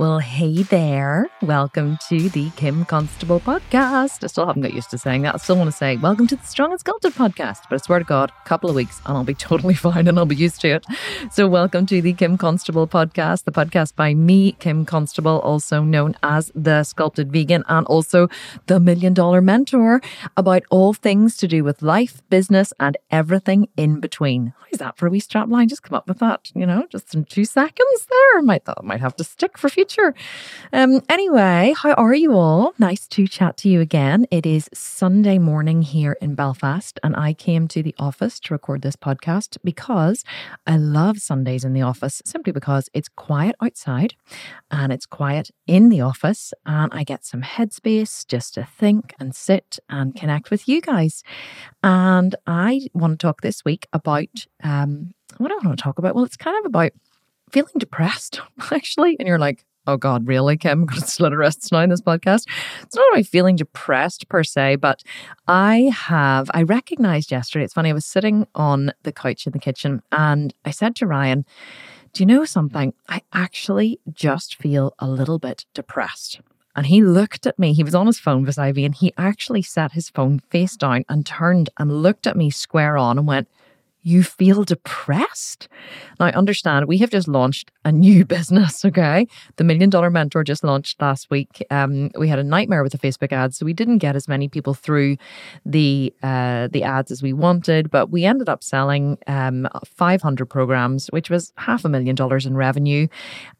Well, hey there. Welcome to the Kim Constable podcast. I still haven't got used to saying that. I still want to say, welcome to the Strong and Sculpted podcast. But I swear to God, a couple of weeks and I'll be totally fine and I'll be used to it. So, welcome to the Kim Constable podcast, the podcast by me, Kim Constable, also known as the Sculpted Vegan and also the Million Dollar Mentor, about all things to do with life, business, and everything in between. Is that for a wee strapline? Just come up with that, you know, just in two seconds there. Might, might have to stick for future sure. Um, anyway, how are you all? Nice to chat to you again. It is Sunday morning here in Belfast, and I came to the office to record this podcast because I love Sundays in the office simply because it's quiet outside and it's quiet in the office, and I get some headspace just to think and sit and connect with you guys. And I want to talk this week about um, what I want to talk about? Well, it's kind of about feeling depressed, actually. And you're like, oh God, really, Kim? I'm going to slit arrests now in this podcast. It's not about feeling depressed per se, but I have, I recognized yesterday, it's funny, I was sitting on the couch in the kitchen and I said to Ryan, do you know something? I actually just feel a little bit depressed. And he looked at me. He was on his phone beside me and he actually set his phone face down and turned and looked at me square on and went, you feel depressed. Now, understand, we have just launched a new business, okay? The Million Dollar Mentor just launched last week. Um, we had a nightmare with the Facebook ads, so we didn't get as many people through the uh, the ads as we wanted, but we ended up selling um, 500 programs, which was half a million dollars in revenue.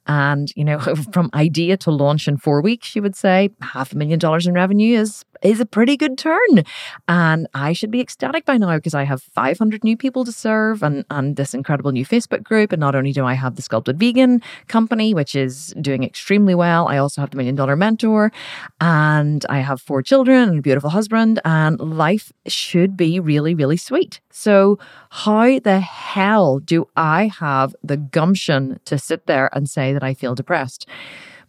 And, you know, from idea to launch in four weeks, you would say half a million dollars in revenue is is a pretty good turn. And I should be ecstatic by now because I have 500 new people to serve and, and this incredible new Facebook group. And not only do I have the Sculpted Vegan company, which is doing extremely well, I also have the Million Dollar Mentor and I have four children and a beautiful husband. And life should be really, really sweet. So, how the hell do I have the gumption to sit there and say that I feel depressed?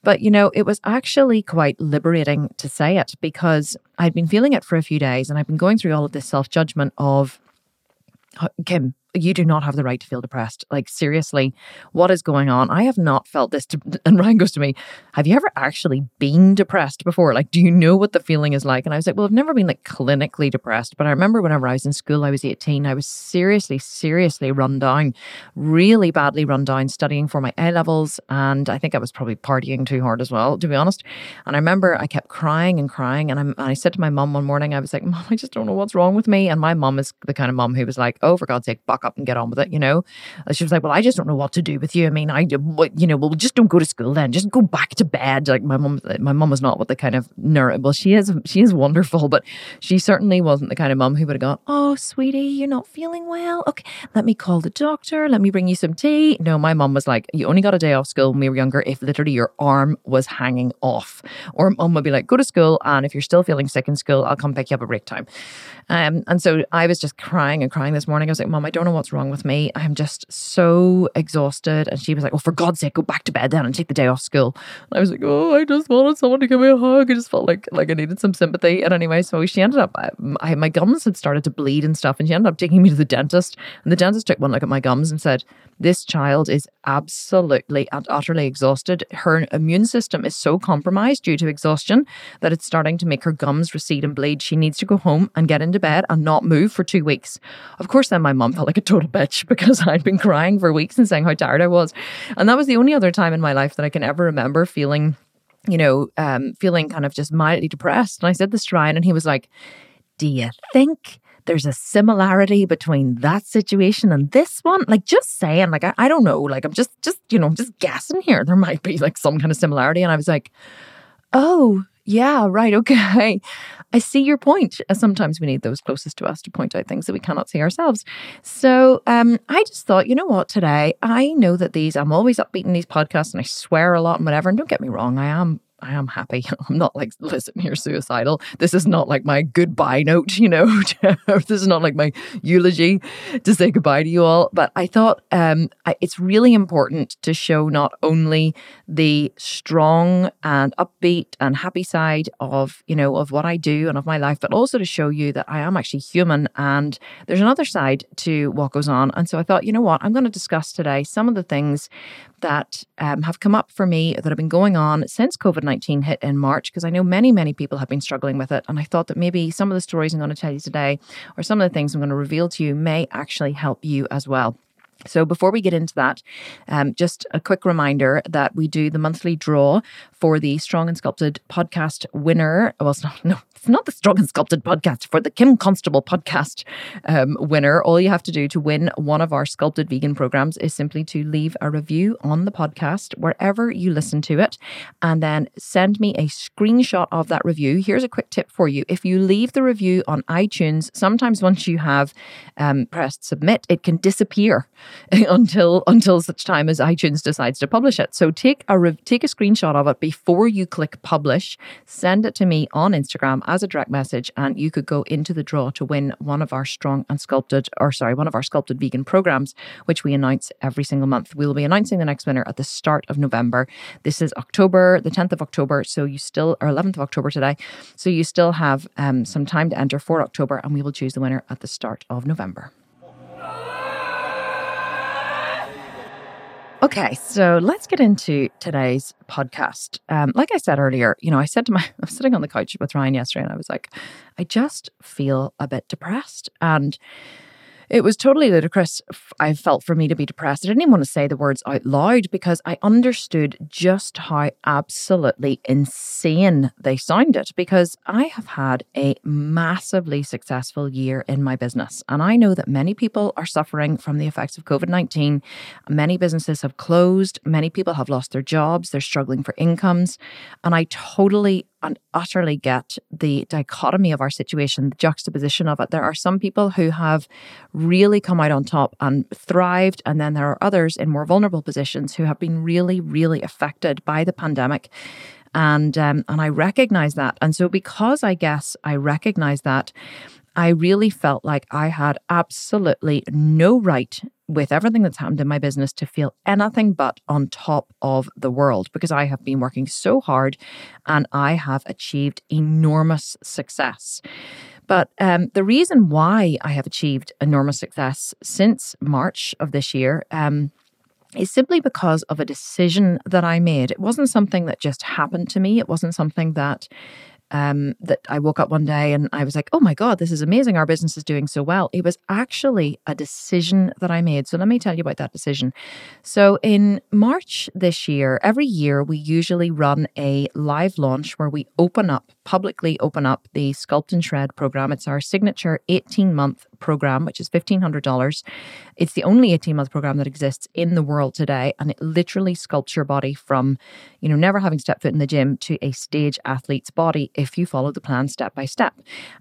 But, you know, it was actually quite liberating to say it because I'd been feeling it for a few days and I've been going through all of this self judgment of, Kim, you do not have the right to feel depressed. Like, seriously, what is going on? I have not felt this. To, and Ryan goes to me, Have you ever actually been depressed before? Like, do you know what the feeling is like? And I was like, Well, I've never been like clinically depressed. But I remember whenever I was in school, I was 18, I was seriously, seriously run down, really badly run down, studying for my A levels. And I think I was probably partying too hard as well, to be honest. And I remember I kept crying and crying. And, and i said to my mom one morning, I was like, Mom, I just don't know what's wrong with me. And my mom is the kind of mom who was like, Oh, for God's sake, buck up and get on with it, you know? And she was like, well, I just don't know what to do with you. I mean, I, you know, well, just don't go to school then. Just go back to bed. Like my mom, my mom was not what the kind of nerd, well, she is, she is wonderful, but she certainly wasn't the kind of mom who would have gone, oh, sweetie, you're not feeling well. Okay, let me call the doctor. Let me bring you some tea. No, my mom was like, you only got a day off school when we were younger if literally your arm was hanging off. Or mom would be like, go to school. And if you're still feeling sick in school, I'll come pick you up at break time. Um, and so I was just crying and crying this morning. I was like, Mom, I don't know what's wrong with me. I'm just so exhausted. And she was like, Well, for God's sake, go back to bed then and take the day off school. And I was like, Oh, I just wanted someone to give me a hug. I just felt like like I needed some sympathy. And anyway, so she ended up, I, my gums had started to bleed and stuff. And she ended up taking me to the dentist. And the dentist took one look at my gums and said, This child is absolutely and utterly exhausted. Her immune system is so compromised due to exhaustion that it's starting to make her gums recede and bleed. She needs to go home and get into bed and not move for two weeks. Of course, then my mum felt like a total bitch because I'd been crying for weeks and saying how tired I was. And that was the only other time in my life that I can ever remember feeling, you know, um, feeling kind of just mildly depressed. And I said this to Ryan, and he was like, Do you think? there's a similarity between that situation and this one like just saying like I, I don't know like i'm just just you know I'm just guessing here there might be like some kind of similarity and i was like oh yeah, right. Okay. I see your point. Sometimes we need those closest to us to point out things that we cannot see ourselves. So um, I just thought, you know what, today, I know that these, I'm always upbeat in these podcasts and I swear a lot and whatever. And don't get me wrong, I am I am happy. I'm not like, listen, you're suicidal. This is not like my goodbye note, you know. this is not like my eulogy to say goodbye to you all. But I thought um, I, it's really important to show not only the strong and upbeat and happy side of, you know, of what I do and of my life, but also to show you that I am actually human and there's another side to what goes on. And so I thought, you know what, I'm going to discuss today some of the things that um, have come up for me that have been going on since COVID 19 hit in March, because I know many, many people have been struggling with it. And I thought that maybe some of the stories I'm going to tell you today, or some of the things I'm going to reveal to you, may actually help you as well. So, before we get into that, um, just a quick reminder that we do the monthly draw for the Strong and Sculpted podcast winner. Well, it's not, no, it's not the Strong and Sculpted podcast, for the Kim Constable podcast um, winner. All you have to do to win one of our sculpted vegan programs is simply to leave a review on the podcast wherever you listen to it and then send me a screenshot of that review. Here's a quick tip for you if you leave the review on iTunes, sometimes once you have um, pressed submit, it can disappear. until until such time as iTunes decides to publish it. So take a re- take a screenshot of it before you click publish. Send it to me on Instagram as a direct message, and you could go into the draw to win one of our strong and sculpted, or sorry, one of our sculpted vegan programs, which we announce every single month. We will be announcing the next winner at the start of November. This is October, the 10th of October. So you still, or 11th of October today. So you still have um, some time to enter for October, and we will choose the winner at the start of November. Okay, so let's get into today's podcast. Um, like I said earlier, you know, I said to my, I was sitting on the couch with Ryan yesterday and I was like, I just feel a bit depressed. And it was totally ludicrous, I felt, for me to be depressed. I didn't even want to say the words out loud because I understood just how absolutely insane they sounded. Because I have had a massively successful year in my business. And I know that many people are suffering from the effects of COVID 19. Many businesses have closed, many people have lost their jobs, they're struggling for incomes. And I totally and utterly get the dichotomy of our situation, the juxtaposition of it. There are some people who have really come out on top and thrived, and then there are others in more vulnerable positions who have been really, really affected by the pandemic. And um, and I recognize that. And so because I guess I recognize that, I really felt like I had absolutely no right with everything that's happened in my business to feel anything but on top of the world because I have been working so hard and I have achieved enormous success. But um, the reason why I have achieved enormous success since March of this year um, is simply because of a decision that I made. It wasn't something that just happened to me. It wasn't something that um, that I woke up one day and I was like, oh my God, this is amazing. Our business is doing so well. It was actually a decision that I made. So let me tell you about that decision. So in March this year, every year we usually run a live launch where we open up, publicly open up the Sculpt and Shred program. It's our signature 18 month program, which is $1,500. It's the only 18 month program that exists in the world today. And it literally sculpts your body from, you know, never having stepped foot in the gym to a stage athlete's body if you follow the plan step by step.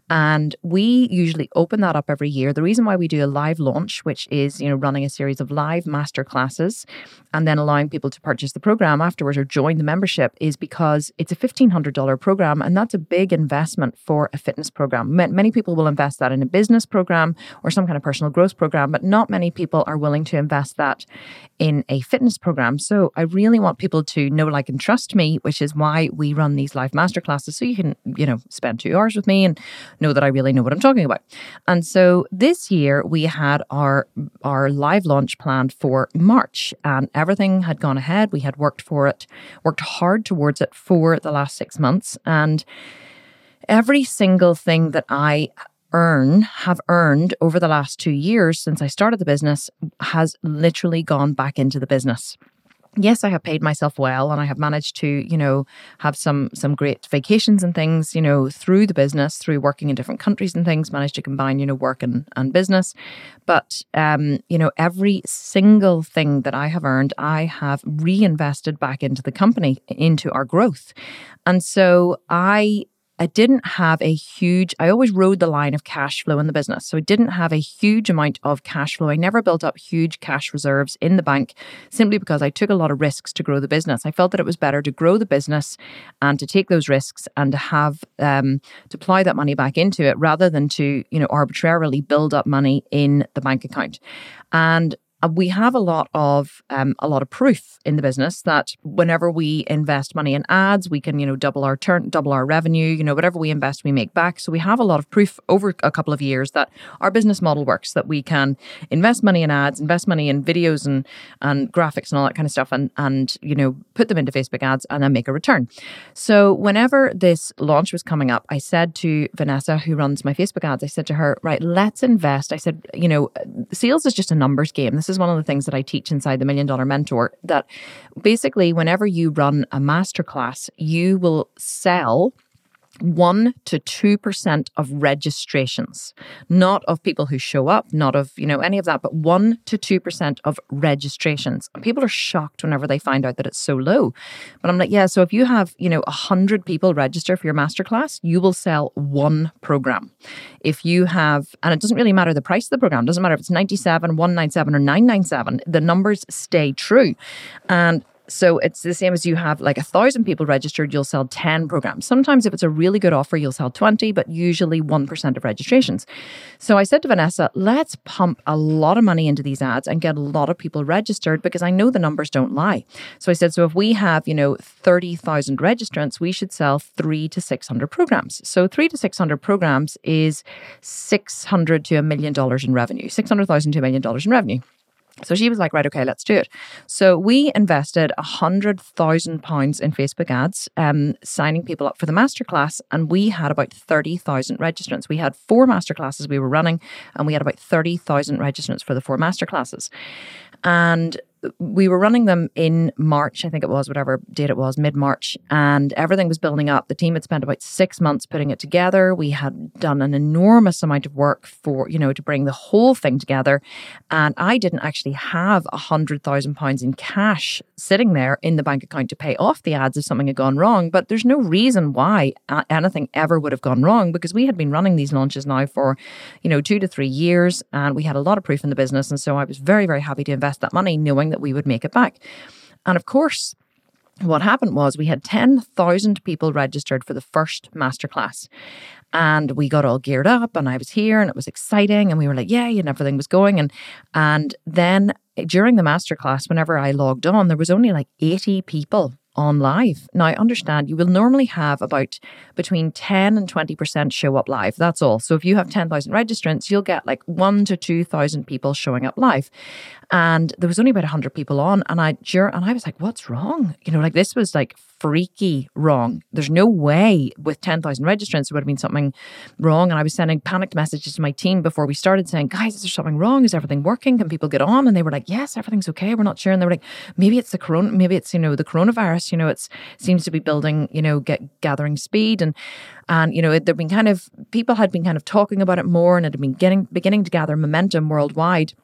And we usually open that up every year. The reason why we do a live launch, which is, you know, running a series of live master classes and then allowing people to purchase the program afterwards or join the membership is because it's a $1,500 program. And that's a big investment for a fitness program. Many people will invest that in a business program or some kind of personal growth program, but not many people are willing to invest that in a fitness program. So I really want people to know, like, and trust me, which is why we run these live masterclasses. So you can, you know, spend two hours with me and know that I really know what I'm talking about. And so this year we had our our live launch planned for March, and everything had gone ahead. We had worked for it, worked hard towards it for the last six months, and every single thing that I earn, have earned over the last two years since I started the business has literally gone back into the business. Yes, I have paid myself well and I have managed to, you know, have some some great vacations and things, you know, through the business, through working in different countries and things, managed to combine, you know, work and, and business. But um, you know, every single thing that I have earned, I have reinvested back into the company, into our growth. And so I I didn't have a huge, I always rode the line of cash flow in the business. So I didn't have a huge amount of cash flow. I never built up huge cash reserves in the bank simply because I took a lot of risks to grow the business. I felt that it was better to grow the business and to take those risks and to have, um, to apply that money back into it rather than to, you know, arbitrarily build up money in the bank account. And we have a lot of um, a lot of proof in the business that whenever we invest money in ads, we can you know double our turn, double our revenue. You know whatever we invest, we make back. So we have a lot of proof over a couple of years that our business model works. That we can invest money in ads, invest money in videos and and graphics and all that kind of stuff, and and you know put them into Facebook ads and then make a return. So whenever this launch was coming up, I said to Vanessa, who runs my Facebook ads, I said to her, right, let's invest. I said, you know, sales is just a numbers game. This is one of the things that I teach inside the Million Dollar Mentor that basically, whenever you run a masterclass, you will sell 1 to 2% of registrations. Not of people who show up not of you know any of that but 1 to 2% of registrations. And people are shocked whenever they find out that it's so low. But i'm like yeah so if you have you know 100 people register for your masterclass you will sell one program. If you have and it doesn't really matter the price of the program doesn't matter if it's 97 197 or 997 the numbers stay true. And so it's the same as you have like a thousand people registered, you'll sell 10 programs. Sometimes if it's a really good offer, you'll sell 20, but usually 1% of registrations. So I said to Vanessa, let's pump a lot of money into these ads and get a lot of people registered because I know the numbers don't lie. So I said, so if we have, you know, 30,000 registrants, we should sell three to 600 programs. So three to 600 programs is 600 to a million dollars in revenue, 600,000 to a million dollars in revenue. So she was like, right, okay, let's do it. So we invested a hundred thousand pounds in Facebook ads, um, signing people up for the masterclass, and we had about thirty thousand registrants. We had four masterclasses we were running, and we had about thirty thousand registrants for the four masterclasses. And we were running them in March, I think it was, whatever date it was, mid March, and everything was building up. The team had spent about six months putting it together. We had done an enormous amount of work for, you know, to bring the whole thing together. And I didn't actually have a hundred thousand pounds in cash sitting there in the bank account to pay off the ads if something had gone wrong. But there's no reason why anything ever would have gone wrong because we had been running these launches now for, you know, two to three years and we had a lot of proof in the business. And so I was very, very happy to invest that money knowing that we would make it back. And of course, what happened was we had 10,000 people registered for the first masterclass. And we got all geared up and I was here and it was exciting and we were like, yay, and everything was going. And and then during the masterclass, whenever I logged on, there was only like 80 people on live. Now, I understand you will normally have about between 10 and 20% show up live. That's all. So if you have 10,000 registrants, you'll get like one to 2,000 people showing up live. And there was only about 100 people on. And I, and I was like, what's wrong? You know, like this was like freaky wrong. There's no way with 10,000 registrants there would have been something wrong. And I was sending panicked messages to my team before we started saying, guys, is there something wrong? Is everything working? Can people get on? And they were like, yes, everything's okay. We're not sure. And they were like, maybe it's the corona, maybe it's, you know, the coronavirus, you know, it's seems to be building, you know, get gathering speed. And, and, you know, there'd been kind of, people had been kind of talking about it more and it had been getting, beginning to gather momentum worldwide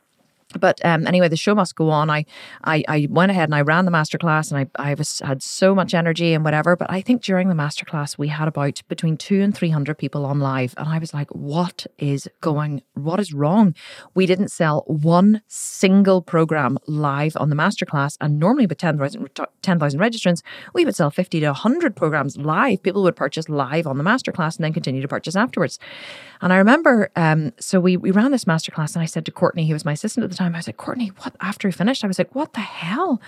but um, anyway, the show must go on. I, I, I went ahead and I ran the masterclass, and I, I was had so much energy and whatever. But I think during the masterclass, we had about between two and three hundred people on live, and I was like, "What is going? What is wrong?" We didn't sell one single program live on the masterclass, and normally with 10,000 10, registrants, we would sell fifty to hundred programs live. People would purchase live on the masterclass and then continue to purchase afterwards. And I remember, um, so we we ran this masterclass, and I said to Courtney, who was my assistant at the time, I was like, Courtney, what? After we finished, I was like, what the hell?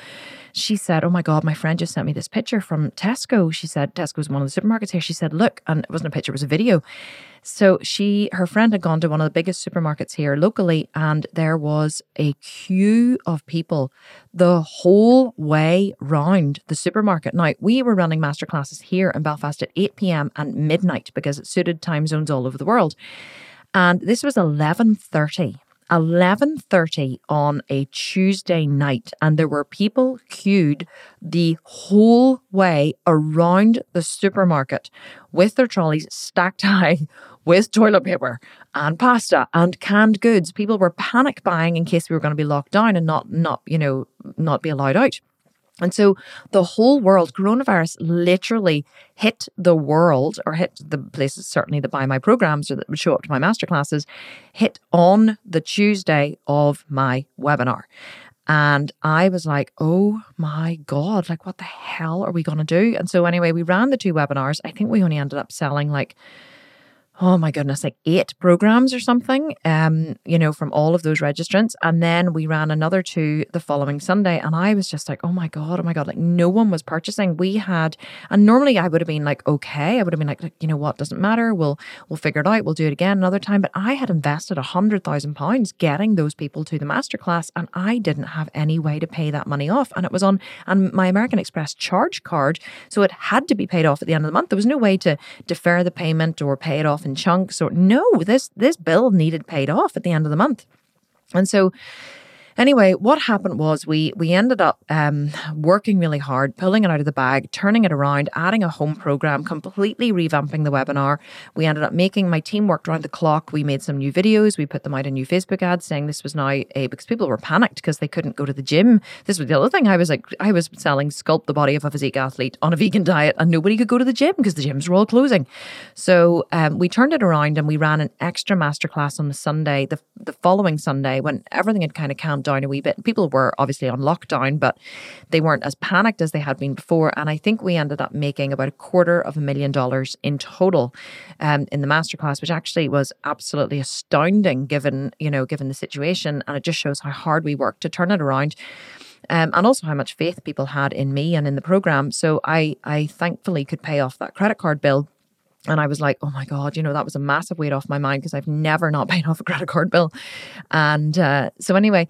She said, oh my God, my friend just sent me this picture from Tesco. She said, Tesco Tesco's one of the supermarkets here. She said, look, and it wasn't a picture, it was a video. So she, her friend had gone to one of the biggest supermarkets here locally, and there was a queue of people the whole way round the supermarket. Now, we were running masterclasses here in Belfast at 8 p.m. and midnight because it suited time zones all over the world. And this was 11.30 11:30 on a Tuesday night and there were people queued the whole way around the supermarket with their trolleys stacked high with toilet paper and pasta and canned goods. People were panic buying in case we were going to be locked down and not not, you know, not be allowed out. And so the whole world, coronavirus literally hit the world or hit the places certainly that buy my programs or that would show up to my masterclasses, hit on the Tuesday of my webinar. And I was like, oh my God, like what the hell are we going to do? And so, anyway, we ran the two webinars. I think we only ended up selling like oh my goodness, like eight programs or something, um, you know, from all of those registrants. And then we ran another two the following Sunday. And I was just like, oh my God, oh my God, like no one was purchasing. We had, and normally I would have been like, okay, I would have been like, you know what, doesn't matter. We'll, we'll figure it out. We'll do it again another time. But I had invested a hundred thousand pounds getting those people to the masterclass and I didn't have any way to pay that money off. And it was on, and my American Express charge card. So it had to be paid off at the end of the month. There was no way to defer the payment or pay it off in chunks or no, this this bill needed paid off at the end of the month. And so Anyway, what happened was we we ended up um, working really hard, pulling it out of the bag, turning it around, adding a home program, completely revamping the webinar. We ended up making my team worked around the clock. We made some new videos. We put them out in new Facebook ads saying this was now a because people were panicked because they couldn't go to the gym. This was the other thing. I was like, I was selling sculpt the body of a physique athlete on a vegan diet, and nobody could go to the gym because the gyms were all closing. So um, we turned it around and we ran an extra masterclass on the Sunday, the the following Sunday when everything had kind of calmed down a wee bit. People were obviously on lockdown, but they weren't as panicked as they had been before. And I think we ended up making about a quarter of a million dollars in total um, in the masterclass, which actually was absolutely astounding given, you know, given the situation. And it just shows how hard we worked to turn it around. Um, and also how much faith people had in me and in the program. So I, I thankfully could pay off that credit card bill and I was like, oh my God, you know, that was a massive weight off my mind because I've never not paid off a credit card bill. And uh, so, anyway,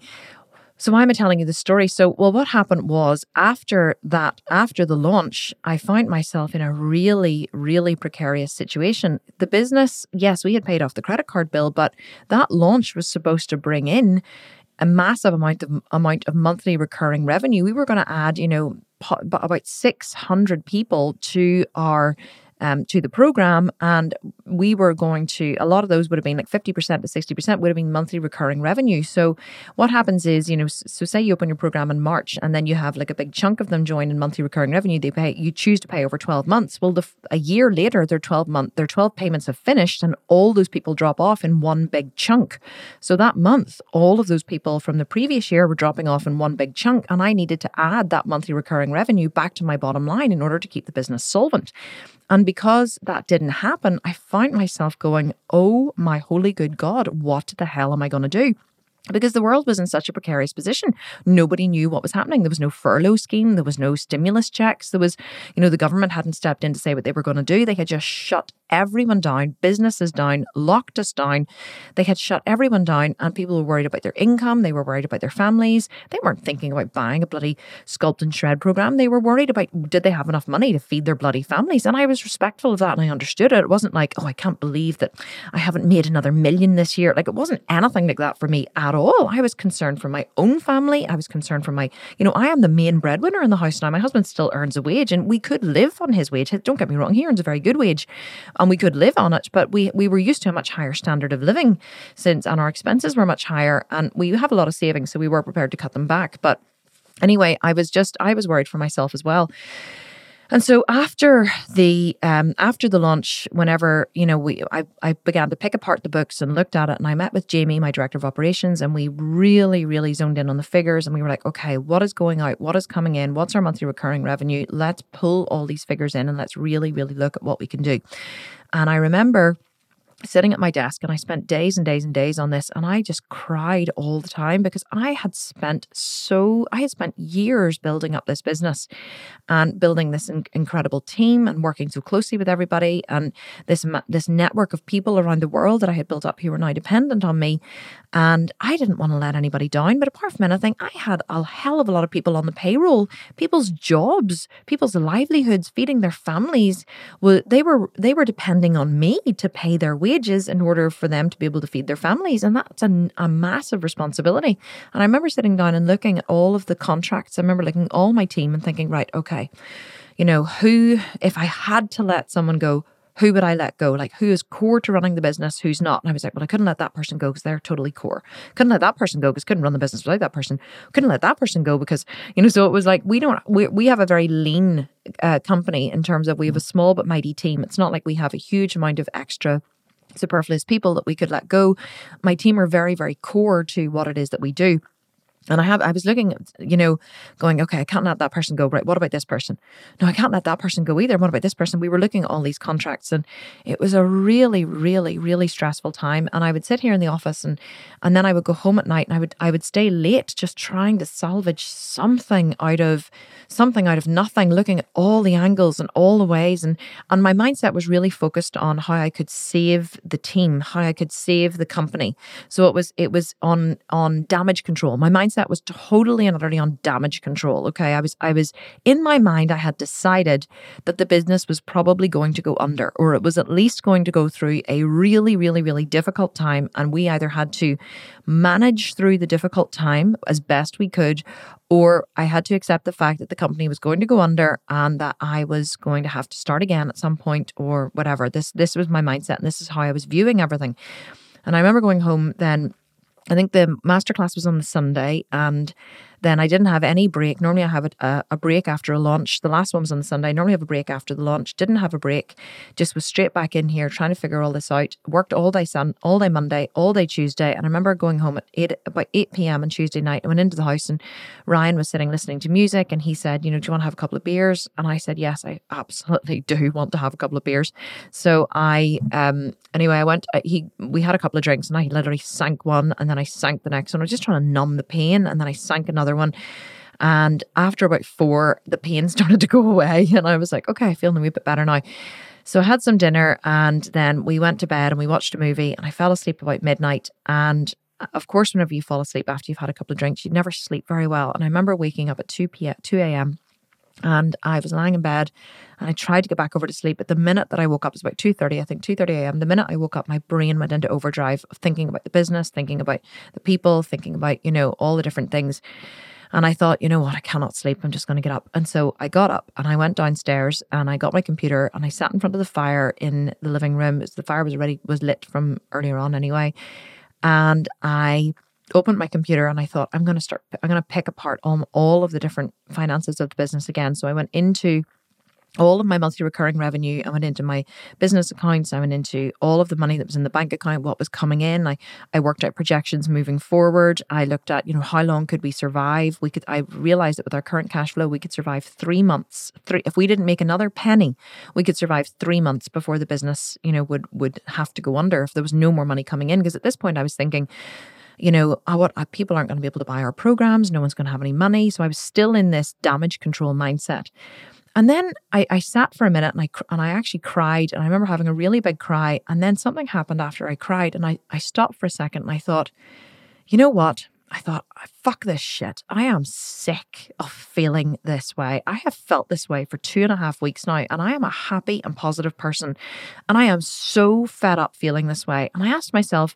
so why am I telling you the story? So, well, what happened was after that, after the launch, I found myself in a really, really precarious situation. The business, yes, we had paid off the credit card bill, but that launch was supposed to bring in a massive amount of amount of monthly recurring revenue. We were going to add, you know, about 600 people to our um, to the program. And we were going to, a lot of those would have been like 50% to 60% would have been monthly recurring revenue. So what happens is, you know, so say you open your program in March and then you have like a big chunk of them join in monthly recurring revenue. They pay, you choose to pay over 12 months. Well, the, a year later, their 12 month, their 12 payments have finished and all those people drop off in one big chunk. So that month, all of those people from the previous year were dropping off in one big chunk. And I needed to add that monthly recurring revenue back to my bottom line in order to keep the business solvent. And because that didn't happen, I found myself going, oh my holy good God, what the hell am I going to do? because the world was in such a precarious position. Nobody knew what was happening. There was no furlough scheme. There was no stimulus checks. There was, you know, the government hadn't stepped in to say what they were going to do. They had just shut everyone down, businesses down, locked us down. They had shut everyone down, and people were worried about their income. They were worried about their families. They weren't thinking about buying a bloody sculpt and shred program. They were worried about did they have enough money to feed their bloody families. And I was respectful of that and I understood it. It wasn't like, oh, I can't believe that I haven't made another million this year. Like it wasn't anything like that for me at all. I was concerned for my own family. I was concerned for my, you know, I am the main breadwinner in the house now. My husband still earns a wage and we could live on his wage. Don't get me wrong, he earns a very good wage and we could live on it. But we we were used to a much higher standard of living since, and our expenses were much higher, and we have a lot of savings, so we were prepared to cut them back. But anyway, I was just I was worried for myself as well. And so after the um, after the launch, whenever you know we I, I began to pick apart the books and looked at it, and I met with Jamie, my director of operations, and we really really zoned in on the figures, and we were like, okay, what is going out, what is coming in, what's our monthly recurring revenue? Let's pull all these figures in, and let's really really look at what we can do. And I remember sitting at my desk and I spent days and days and days on this and I just cried all the time because I had spent so I had spent years building up this business and building this in- incredible team and working so closely with everybody and this this network of people around the world that I had built up who were now dependent on me. And I didn't want to let anybody down but apart from anything I had a hell of a lot of people on the payroll. People's jobs people's livelihoods feeding their families well they were they were depending on me to pay their wages wages in order for them to be able to feed their families. And that's a, a massive responsibility. And I remember sitting down and looking at all of the contracts. I remember looking at all my team and thinking, right, okay, you know, who, if I had to let someone go, who would I let go? Like, who is core to running the business? Who's not? And I was like, well, I couldn't let that person go because they're totally core. Couldn't let that person go because couldn't run the business without that person. Couldn't let that person go because, you know, so it was like, we don't, we, we have a very lean uh, company in terms of we have a small but mighty team. It's not like we have a huge amount of extra superfluous people that we could let go. My team are very, very core to what it is that we do. And I have I was looking, you know, going, okay, I can't let that person go. Right, what about this person? No, I can't let that person go either. What about this person? We were looking at all these contracts and it was a really, really, really stressful time. And I would sit here in the office and and then I would go home at night and I would I would stay late just trying to salvage something out of something out of nothing, looking at all the angles and all the ways. And and my mindset was really focused on how I could save the team, how I could save the company. So it was it was on on damage control. My mindset mindset was totally and utterly on damage control. Okay. I was, I was in my mind, I had decided that the business was probably going to go under, or it was at least going to go through a really, really, really difficult time. And we either had to manage through the difficult time as best we could, or I had to accept the fact that the company was going to go under and that I was going to have to start again at some point or whatever. This this was my mindset and this is how I was viewing everything. And I remember going home then I think the masterclass was on the Sunday, and then I didn't have any break. Normally, I have a, a, break after a launch. The last one was on Sunday. I normally have a break after the launch. Didn't have a break. Just was straight back in here trying to figure all this out. Worked all day Sun, all day Monday, all day Tuesday, and I remember going home at eight about eight p.m. on Tuesday night. I went into the house, and Ryan was sitting listening to music, and he said, "You know, do you want to have a couple of beers?" And I said, "Yes, I absolutely do want to have a couple of beers." So I, um, anyway, I went. He, we had a couple of drinks, and I literally sank one, and then I sank the next one. I was just trying to numb the pain, and then I sank another another one. And after about four, the pain started to go away. And I was like, okay, I feel a wee bit better now. So I had some dinner and then we went to bed and we watched a movie and I fell asleep about midnight. And uh, of course, whenever you fall asleep after you've had a couple of drinks, you never sleep very well. And I remember waking up at 2 p.m., 2 a.m. and I was lying in bed and I tried to get back over to sleep. But the minute that I woke up, it was about 2.30, I think 2.30 a.m. The minute I woke up, my brain went into overdrive of thinking about the business, thinking about the people, thinking about, you know, all the different things. And I thought, you know what, I cannot sleep. I'm just going to get up. And so I got up and I went downstairs and I got my computer and I sat in front of the fire in the living room. The fire was already was lit from earlier on anyway. And I opened my computer and I thought, I'm going to start, I'm going to pick apart all, all of the different finances of the business again. So I went into all of my monthly recurring revenue. I went into my business accounts. I went into all of the money that was in the bank account, what was coming in. I, I worked out projections moving forward. I looked at, you know, how long could we survive? We could, I realized that with our current cash flow, we could survive three months. Three, if we didn't make another penny, we could survive three months before the business, you know, would, would have to go under if there was no more money coming in. Because at this point I was thinking, you know, what, people aren't going to be able to buy our programs. No one's going to have any money. So I was still in this damage control mindset. And then I, I sat for a minute and I and I actually cried and I remember having a really big cry and then something happened after I cried and I, I stopped for a second and I thought, you know what? I thought, fuck this shit. I am sick of feeling this way. I have felt this way for two and a half weeks now, and I am a happy and positive person. And I am so fed up feeling this way. And I asked myself,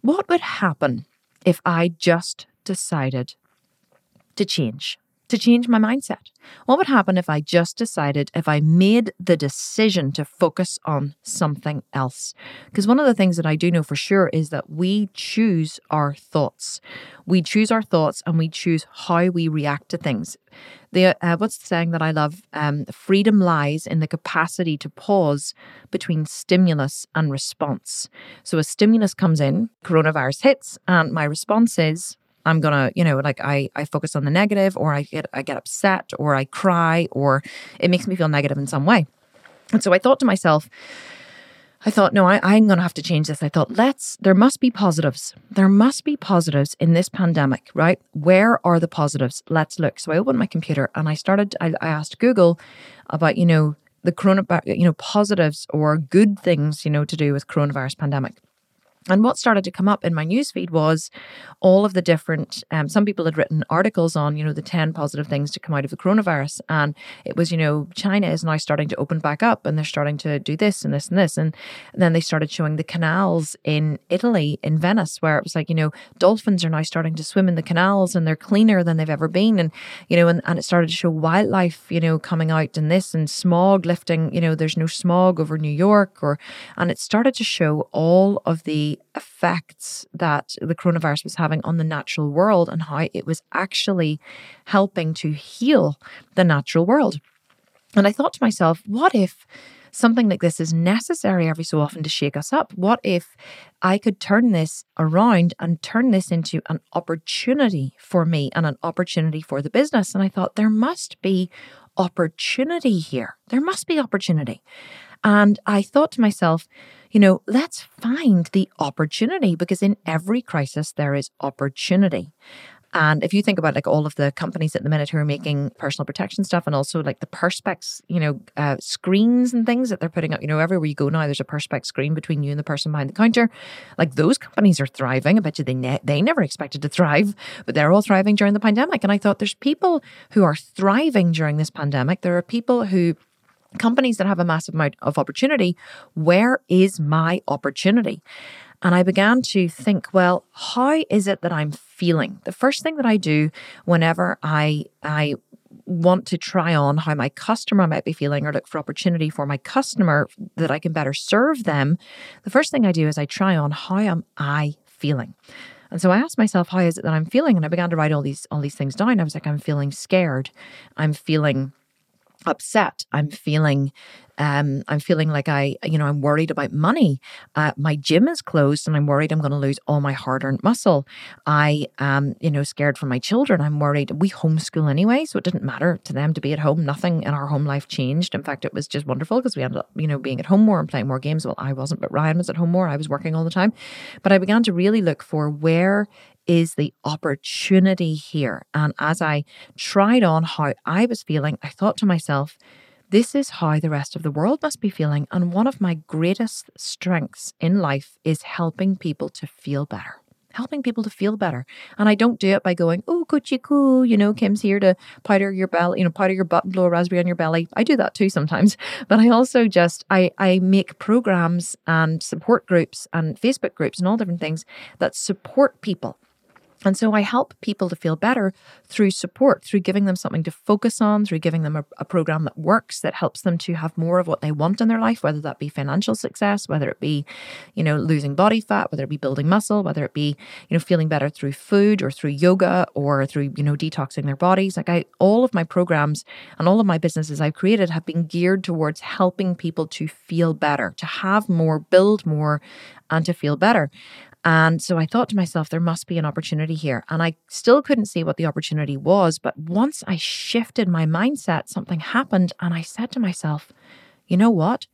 what would happen if I just decided to change? To change my mindset? What would happen if I just decided, if I made the decision to focus on something else? Because one of the things that I do know for sure is that we choose our thoughts. We choose our thoughts and we choose how we react to things. The, uh, what's the saying that I love? Um, freedom lies in the capacity to pause between stimulus and response. So a stimulus comes in, coronavirus hits, and my response is, I'm gonna, you know, like I I focus on the negative, or I get I get upset, or I cry, or it makes me feel negative in some way. And so I thought to myself, I thought, no, I, I'm to have to change this. I thought, let's, there must be positives. There must be positives in this pandemic, right? Where are the positives? Let's look. So I opened my computer and I started, I, I asked Google about, you know, the corona, you know, positives or good things, you know, to do with coronavirus pandemic. And what started to come up in my newsfeed was all of the different, um, some people had written articles on, you know, the 10 positive things to come out of the coronavirus. And it was, you know, China is now starting to open back up and they're starting to do this and this and this. And, then they started showing the canals in Italy, in Venice, where it was like, you know, dolphins are now starting to swim in the canals and they're cleaner than they've ever been. And, you know, and, and it started to show wildlife, you know, coming out and this and smog lifting, you know, there's no smog over New York or, and it started to show all of the effects that the coronavirus was having on the natural world and how it was actually helping to heal the natural world. And I thought to myself, what if something like this is necessary every so often to shake us up? What if I could turn this around and turn this into an opportunity for me and an opportunity for the business? And I thought there must be opportunity here. There must be opportunity. And I thought to myself, you know, let's find the opportunity because in every crisis there is opportunity. And if you think about like all of the companies at the minute who are making personal protection stuff and also like the Perspex, you know, uh, screens and things that they're putting up, you know, everywhere you go now, there's a Perspex screen between you and the person behind the counter. Like those companies are thriving. I bet you they, ne- they never expected to thrive, but they're all thriving during the pandemic. And I thought there's people who are thriving during this pandemic. There are people who companies that have a massive amount of opportunity. Where is my opportunity? And I began to think, well, how is it that I'm feeling? The first thing that I do whenever I I want to try on how my customer might be feeling or look for opportunity for my customer that I can better serve them, the first thing I do is I try on how am I feeling? And so I asked myself, how is it that I'm feeling? And I began to write all these all these things down. I was like, I'm feeling scared. I'm feeling upset. I'm feeling um, I'm feeling like I, you know, I'm worried about money. Uh, my gym is closed and I'm worried I'm going to lose all my hard earned muscle. I am, you know, scared for my children. I'm worried. We homeschool anyway, so it didn't matter to them to be at home. Nothing in our home life changed. In fact, it was just wonderful because we ended up, you know, being at home more and playing more games. Well, I wasn't, but Ryan was at home more. I was working all the time. But I began to really look for where is the opportunity here. And as I tried on how I was feeling, I thought to myself, this is how the rest of the world must be feeling. And one of my greatest strengths in life is helping people to feel better. Helping people to feel better. And I don't do it by going, oh, coochie cool, you know, Kim's here to powder your belly, you know, powder your butt and blow a raspberry on your belly. I do that too sometimes. But I also just I I make programs and support groups and Facebook groups and all different things that support people and so I help people to feel better through support, through giving them something to focus on, through giving them a, a, program that works, that helps them to have more of what they want in their life, whether that be financial success, whether it be, you know, losing body fat, whether it be building muscle, whether it be, you know, feeling better through food or through yoga or through, you know, detoxing their bodies. Like I, all of my programs and all of my businesses I've created have been geared towards helping people to feel better, to have more, build more, and to feel better. And so I thought to myself, there must be an opportunity here. And I still couldn't see what the opportunity was. But once I shifted my mindset, something happened. And I said to myself, you know what?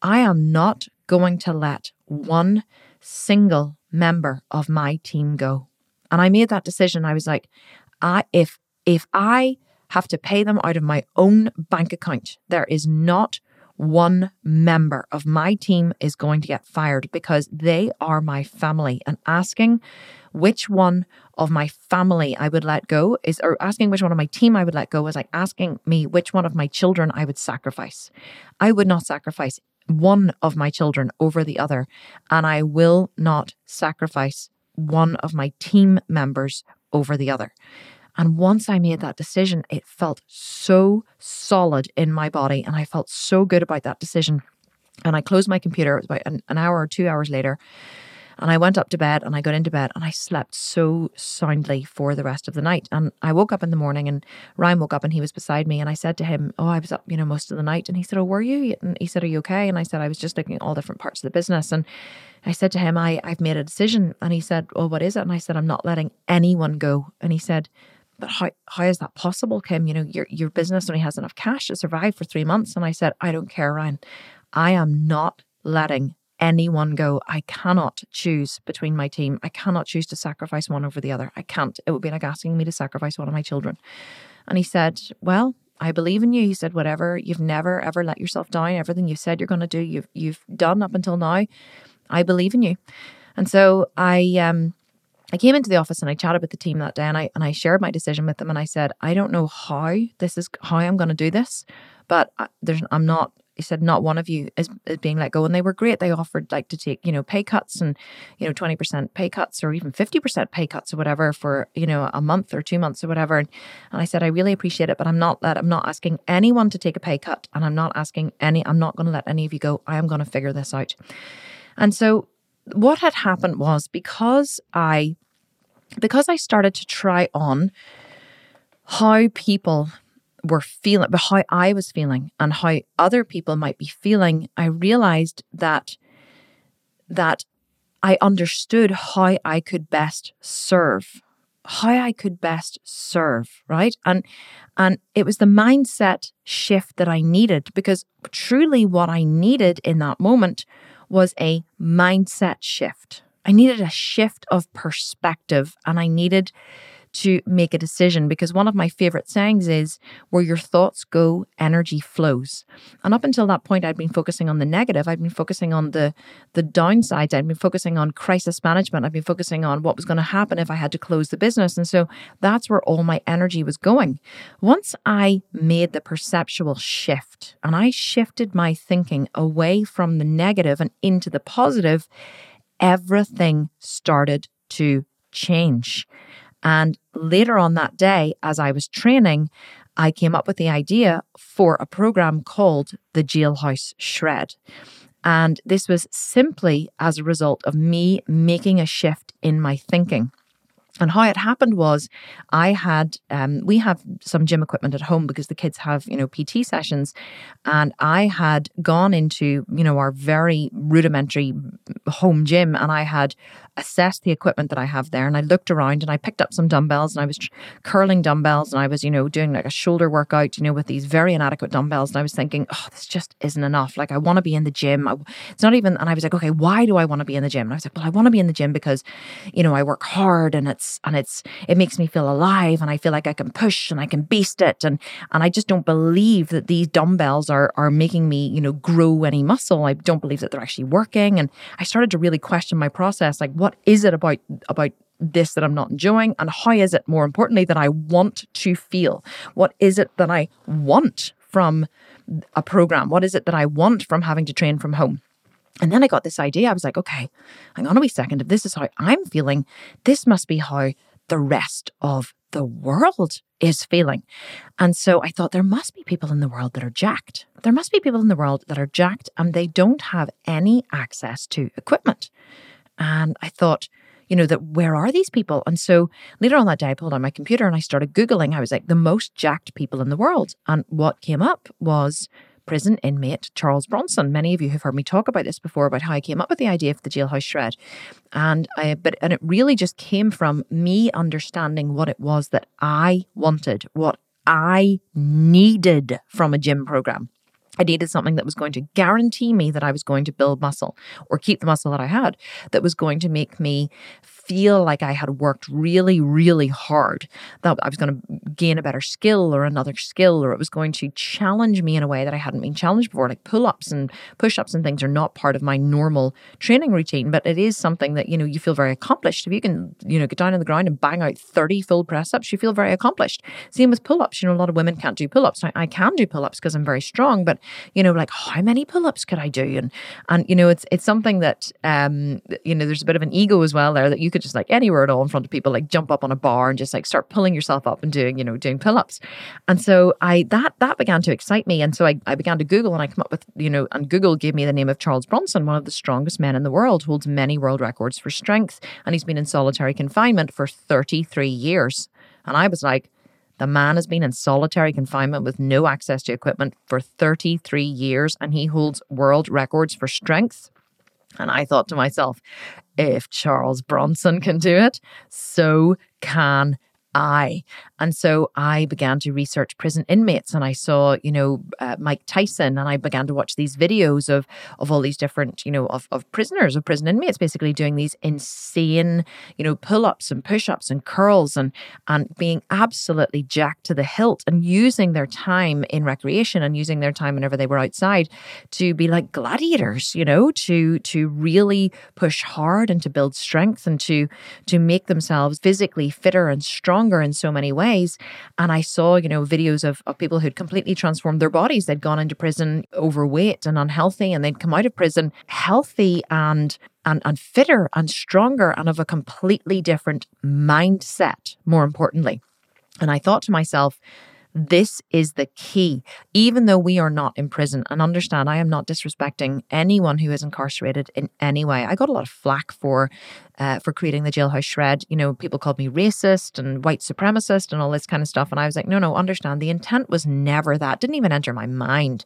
I am not going to let one single member of my team go. And I made that decision. I was like, I, if, if I have to pay them out of my own bank account, there is not one member of my team is going to get fired because they are my family. And asking which one of my family I would let go is, or asking which one of my team I would let go is like asking me which one of my children I would sacrifice. I would not sacrifice one of my children over the other, and I will not sacrifice one of my team members over the other. And once I made that decision, it felt so solid in my body. And I felt so good about that decision. And I closed my computer, it was about an, an hour or two hours later. And I went up to bed and I got into bed and I slept so soundly for the rest of the night. And I woke up in the morning and Ryan woke up and he was beside me. And I said to him, Oh, I was up, you know, most of the night. And he said, Oh, were you? And he said, Are you okay? And I said, I was just looking at all different parts of the business. And I said to him, I, I've made a decision. And he said, Well, what is it? And I said, I'm not letting anyone go. And he said, but how, how is that possible, Kim? You know, your, your business only has enough cash to survive for three months. And I said, I don't care, Ryan. I am not letting anyone go. I cannot choose between my team. I cannot choose to sacrifice one over the other. I can't. It would be like asking me to sacrifice one of my children. And he said, Well, I believe in you. He said, Whatever, you've never ever let yourself down. Everything you said you're going to do, you've you've done up until now. I believe in you. And so I um I came into the office and I chatted with the team that day and I and I shared my decision with them and I said, I don't know how this is how I'm going to do this, but I, there's I'm not. He said not one of you is, is being let go, and they were great. They offered like to take you know pay cuts and you know twenty percent pay cuts or even fifty percent pay cuts or whatever for you know a month or two months or whatever. And, and I said I really appreciate it, but I'm not that I'm not asking anyone to take a pay cut, and I'm not asking any. I'm not going to let any of you go. I am going to figure this out. And so what had happened was because I because I started to try on how people were feeling, but how I was feeling and how other people might be feeling, I realized that that I understood how I could best serve, how I could best serve, right? And and it was the mindset shift that I needed because truly what I needed in that moment was a mindset shift. I needed a shift of perspective and I needed to make a decision because one of my favorite sayings is where your thoughts go energy flows. And up until that point i'd been focusing on the negative. I'd been focusing on the the downsides. I'd been focusing on crisis management. I'd been focusing on what was going to happen if i had to close the business. And so that's where all my energy was going. Once i made the perceptual shift and i shifted my thinking away from the negative and into the positive everything started to change and later on that day, as I was training, I came up with the idea for a program called the Jailhouse Shred. And this was simply as a result of me making a shift in my thinking. And how it happened was, I had um, we have some gym equipment at home because the kids have you know PT sessions, and I had gone into you know our very rudimentary home gym, and I had assessed the equipment that I have there, and I looked around and I picked up some dumbbells, and I was curling dumbbells, and I was you know doing like a shoulder workout, you know, with these very inadequate dumbbells, and I was thinking, oh, this just isn't enough. Like I want to be in the gym. I, it's not even, and I was like, okay, why do I want to be in the gym? And I was like, well, I want to be in the gym because, you know, I work hard, and it's and it's it makes me feel alive and I feel like I can push and I can beast it and and I just don't believe that these dumbbells are are making me, you know, grow any muscle. I don't believe that they're actually working and I started to really question my process like what is it about about this that I'm not enjoying? And how is it, more importantly, that I want to feel? What is it that I want from a program? What is it that I want from having to train from home? And then I got this idea. I was like, okay, hang on a wee second. If this is how I'm feeling, this must be how the rest of the world is feeling. And so I thought there must be people in the world that are jacked. There must be people in the world that are jacked and they don't have any access to equipment. And I thought, you know, that where are these people? And so later on that day, I pulled out my computer and I started Googling. I was like, the most jacked people in the world. And what came up was prison inmate Charles Bronson. Many of you have heard me talk about this before about how I came up with the idea of the jailhouse shred. And I but and it really just came from me understanding what it was that I wanted, what I needed from a gym program. I needed something that was going to guarantee me that I was going to build muscle or keep the muscle that I had, that was going to make me feel like I had worked really, really hard, that I was going to gain a better skill or another skill, or it was going to challenge me in a way that I hadn't been challenged before. Like pull ups and push ups and things are not part of my normal training routine, but it is something that, you know, you feel very accomplished. If you can, you know, get down on the ground and bang out 30 full press ups, you feel very accomplished. Same with pull ups. You know, a lot of women can't do pull ups. I can do pull ups because I'm very strong, but, you know, like how many pull ups could I do? And, and, you know, it's, it's something that, um, you know, there's a bit of an ego as well there that you could just like anywhere at all in front of people, like jump up on a bar and just like start pulling yourself up and doing, you know, doing pull-ups. And so I that that began to excite me. And so I, I began to Google and I come up with, you know, and Google gave me the name of Charles Bronson, one of the strongest men in the world, holds many world records for strength. And he's been in solitary confinement for 33 years. And I was like, the man has been in solitary confinement with no access to equipment for 33 years and he holds world records for strength. And I thought to myself, if Charles Bronson can do it, so can I. And so I began to research prison inmates and I saw, you know, uh, Mike Tyson and I began to watch these videos of of all these different, you know, of, of prisoners, of prison inmates basically doing these insane, you know, pull-ups and push-ups and curls and and being absolutely jacked to the hilt and using their time in recreation and using their time whenever they were outside to be like gladiators, you know, to to really push hard and to build strength and to to make themselves physically fitter and stronger in so many ways ways. And I saw, you know, videos of, of people who'd completely transformed their bodies. They'd gone into prison overweight and unhealthy, and they'd come out of prison healthy and and, and fitter and stronger and of a completely different mindset, more importantly. And I thought to myself, This is the key. Even though we are not in prison, and understand, I am not disrespecting anyone who is incarcerated in any way. I got a lot of flack for uh, for creating the jailhouse shred. You know, people called me racist and white supremacist and all this kind of stuff. And I was like, no, no, understand. The intent was never that. Didn't even enter my mind.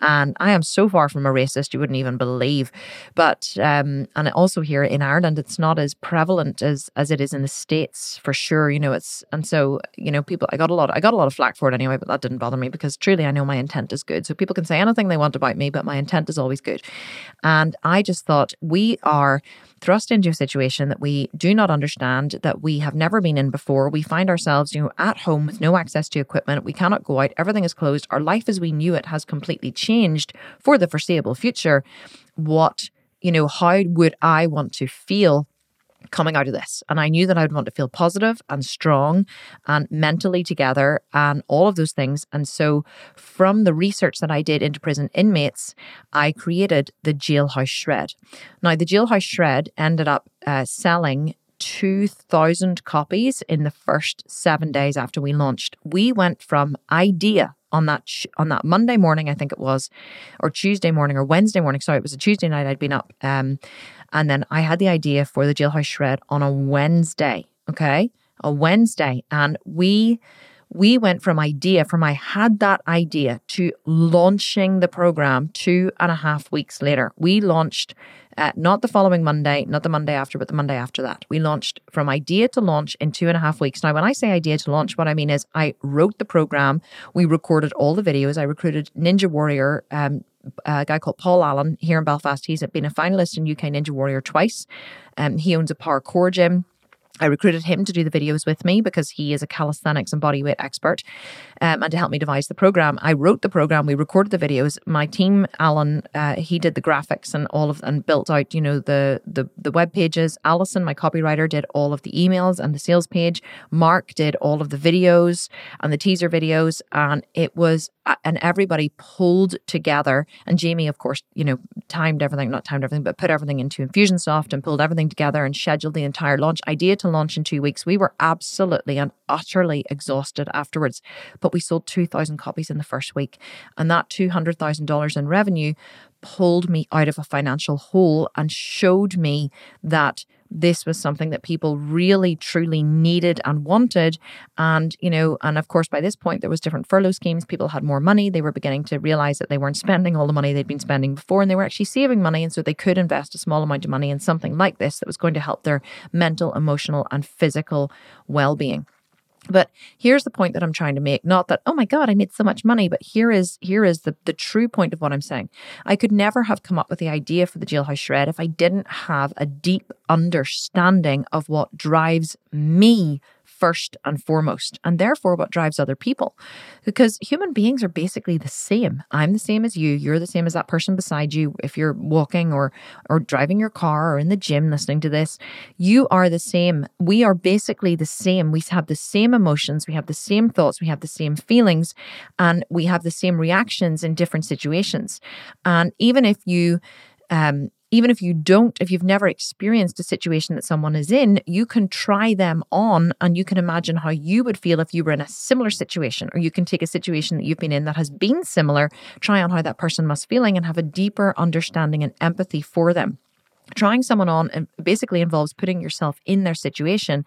And I am so far from a racist, you wouldn't even believe. But um, and also here in Ireland, it's not as prevalent as as it is in the states for sure. You know, it's and so you know, people. I got a lot. I got a lot of flack for it anyway, but that didn't bother me because truly, I know my intent is good. So people can say anything they want about me, but my intent is always good. And I just thought we are thrust into a situation that we do not understand, that we have never been in before. We find ourselves, you know, at home with no access to equipment. We cannot go out. Everything is closed. Our life as we knew it has completely changed for the foreseeable future. What, you know, how would I want to feel coming out of this. And I knew that I would want to feel positive and strong and mentally together and all of those things. And so, from the research that I did into prison inmates, I created the Jailhouse Shred. Now, the Jailhouse Shred ended up uh, selling 2,000 copies in the first seven days after we launched. We went from idea on that on that Monday morning, I think it was, or Tuesday morning or Wednesday morning. Sorry, it was a Tuesday night. I'd been up, um, and then I had the idea for the Jailhouse Shred on a Wednesday. Okay, a Wednesday, and we we went from idea from I had that idea to launching the program two and a half weeks later. We launched uh, not the following Monday, not the Monday after, but the Monday after that. We launched from idea to launch in two and a half weeks. Now, when I say idea to launch, what I mean is I wrote the program, we recorded all the videos, I recruited Ninja Warrior. Um, a guy called Paul Allen here in Belfast. He's been a finalist in UK Ninja Warrior twice. Um, he owns a parkour gym. I recruited him to do the videos with me because he is a calisthenics and bodyweight expert um, and to help me devise the program. I wrote the program, we recorded the videos. My team, Alan, uh, he did the graphics and all of and built out, you know, the, the the web pages. Alison, my copywriter, did all of the emails and the sales page. Mark did all of the videos and the teaser videos. And it was and everybody pulled together. And Jamie, of course, you know, timed everything, not timed everything, but put everything into Infusionsoft and pulled everything together and scheduled the entire launch. Idea to launch in two weeks. We were absolutely and utterly exhausted afterwards, but we sold 2,000 copies in the first week. And that $200,000 in revenue pulled me out of a financial hole and showed me that this was something that people really truly needed and wanted. And you know and of course by this point there was different furlough schemes. People had more money. They were beginning to realize that they weren't spending all the money they'd been spending before and they were actually saving money and so they could invest a small amount of money in something like this that was going to help their mental emotional and physical well-being but here's the point that I'm trying to make. Not that, oh my God, I made so much money, but here is here is the, the true point of what I'm saying. I could never have come up with the idea for the jailhouse shred if I didn't have a deep understanding of what drives me first and foremost, and therefore what drives other people. Because human beings are basically the same. I'm the same as you. You're the same as that person beside you. If you're walking or or driving your car or in the gym listening to this, you are the same. We are basically the same. We have the same emotions, we have the same thoughts, we have the same feelings, and we have the same reactions in different situations. And even if you um, even if you don't, if you've never experienced a situation that someone is in, you can try them on and you can imagine how you would feel if you were in a similar situation. Or you can take a situation that you've been in that has been similar, try on how that person must feeling and have a deeper understanding and empathy for them trying someone on um, basically involves putting yourself in their situation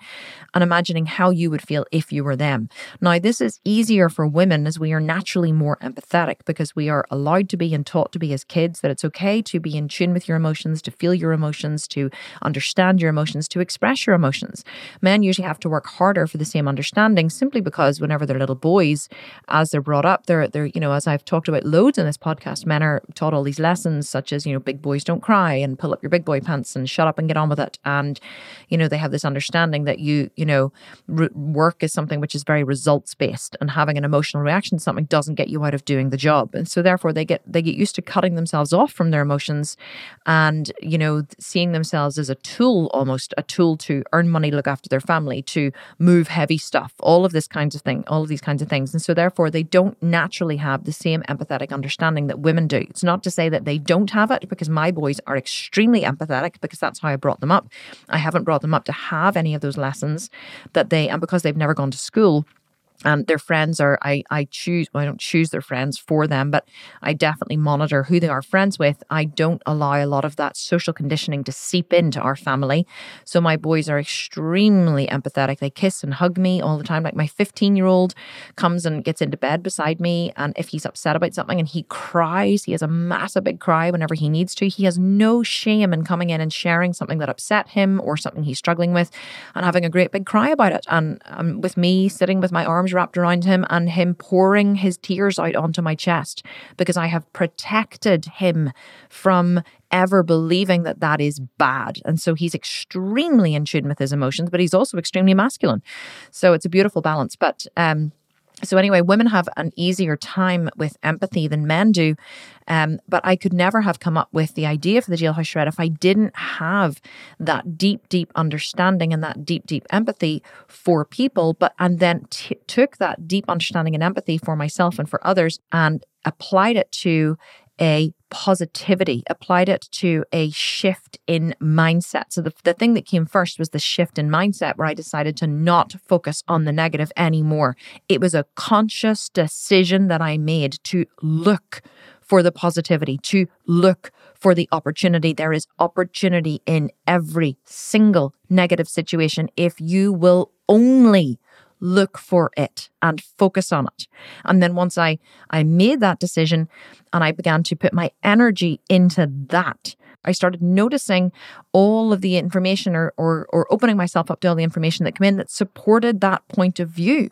and imagining how you would feel if you were them. Now, this is easier for women as we are naturally more empathetic because we are allowed to be and taught to be as kids that it's okay to be in tune with your emotions, to feel your emotions, to understand your emotions, to express your emotions. Men usually have to work harder for the same understanding simply because whenever they're little boys, as they're brought up, they're, they're, you know, as I've talked about loads in this podcast, men are taught all these lessons such as, you know, big boys don't cry and pull up your big boy pants and shut up and get on with it. And, you know, they have this understanding that you, you know, re- work is something which is very results based and having an emotional reaction to something doesn't get you out of doing the job. And so therefore they get, they get used to cutting themselves off from their emotions and, you know, seeing themselves as a tool, almost a tool to earn money, look after their family, to move heavy stuff, all of this kinds of thing, all of these kinds of things. And so therefore they don't naturally have the same empathetic understanding that women do. It's not to say that they don't have it because my boys are extremely empathetic because that's how I brought them up. I haven't brought them up to have any of those lessons that they, and because they've never gone to school, and their friends are I I choose well, I don't choose their friends for them, but I definitely monitor who they are friends with. I don't allow a lot of that social conditioning to seep into our family. So my boys are extremely empathetic. They kiss and hug me all the time. Like my 15 year old comes and gets into bed beside me, and if he's upset about something and he cries, he has a massive big cry whenever he needs to. He has no shame in coming in and sharing something that upset him or something he's struggling with, and having a great big cry about it. And um, with me sitting with my arms arms wrapped around him and him pouring his tears out onto my chest because I have protected him from ever believing that that is bad. And so he's extremely in tune with his emotions, but he's also extremely masculine. So it's a beautiful balance. But um, so, anyway, women have an easier time with empathy than men do. Um, but I could never have come up with the idea for the jailhouse shred if I didn't have that deep, deep understanding and that deep, deep empathy for people. But and then t- took that deep understanding and empathy for myself and for others and applied it to a positivity, applied it to a shift in mindset. So the, the thing that came first was the shift in mindset where I decided to not focus on the negative anymore. It was a conscious decision that I made to look for the positivity, to look for the opportunity. There is opportunity in every single negative situation if you will only look for it and focus on it. And then once I I made that decision and I began to put my energy into that, I started noticing all of the information or, or, or opening myself up to all the information that came in that supported that point of view.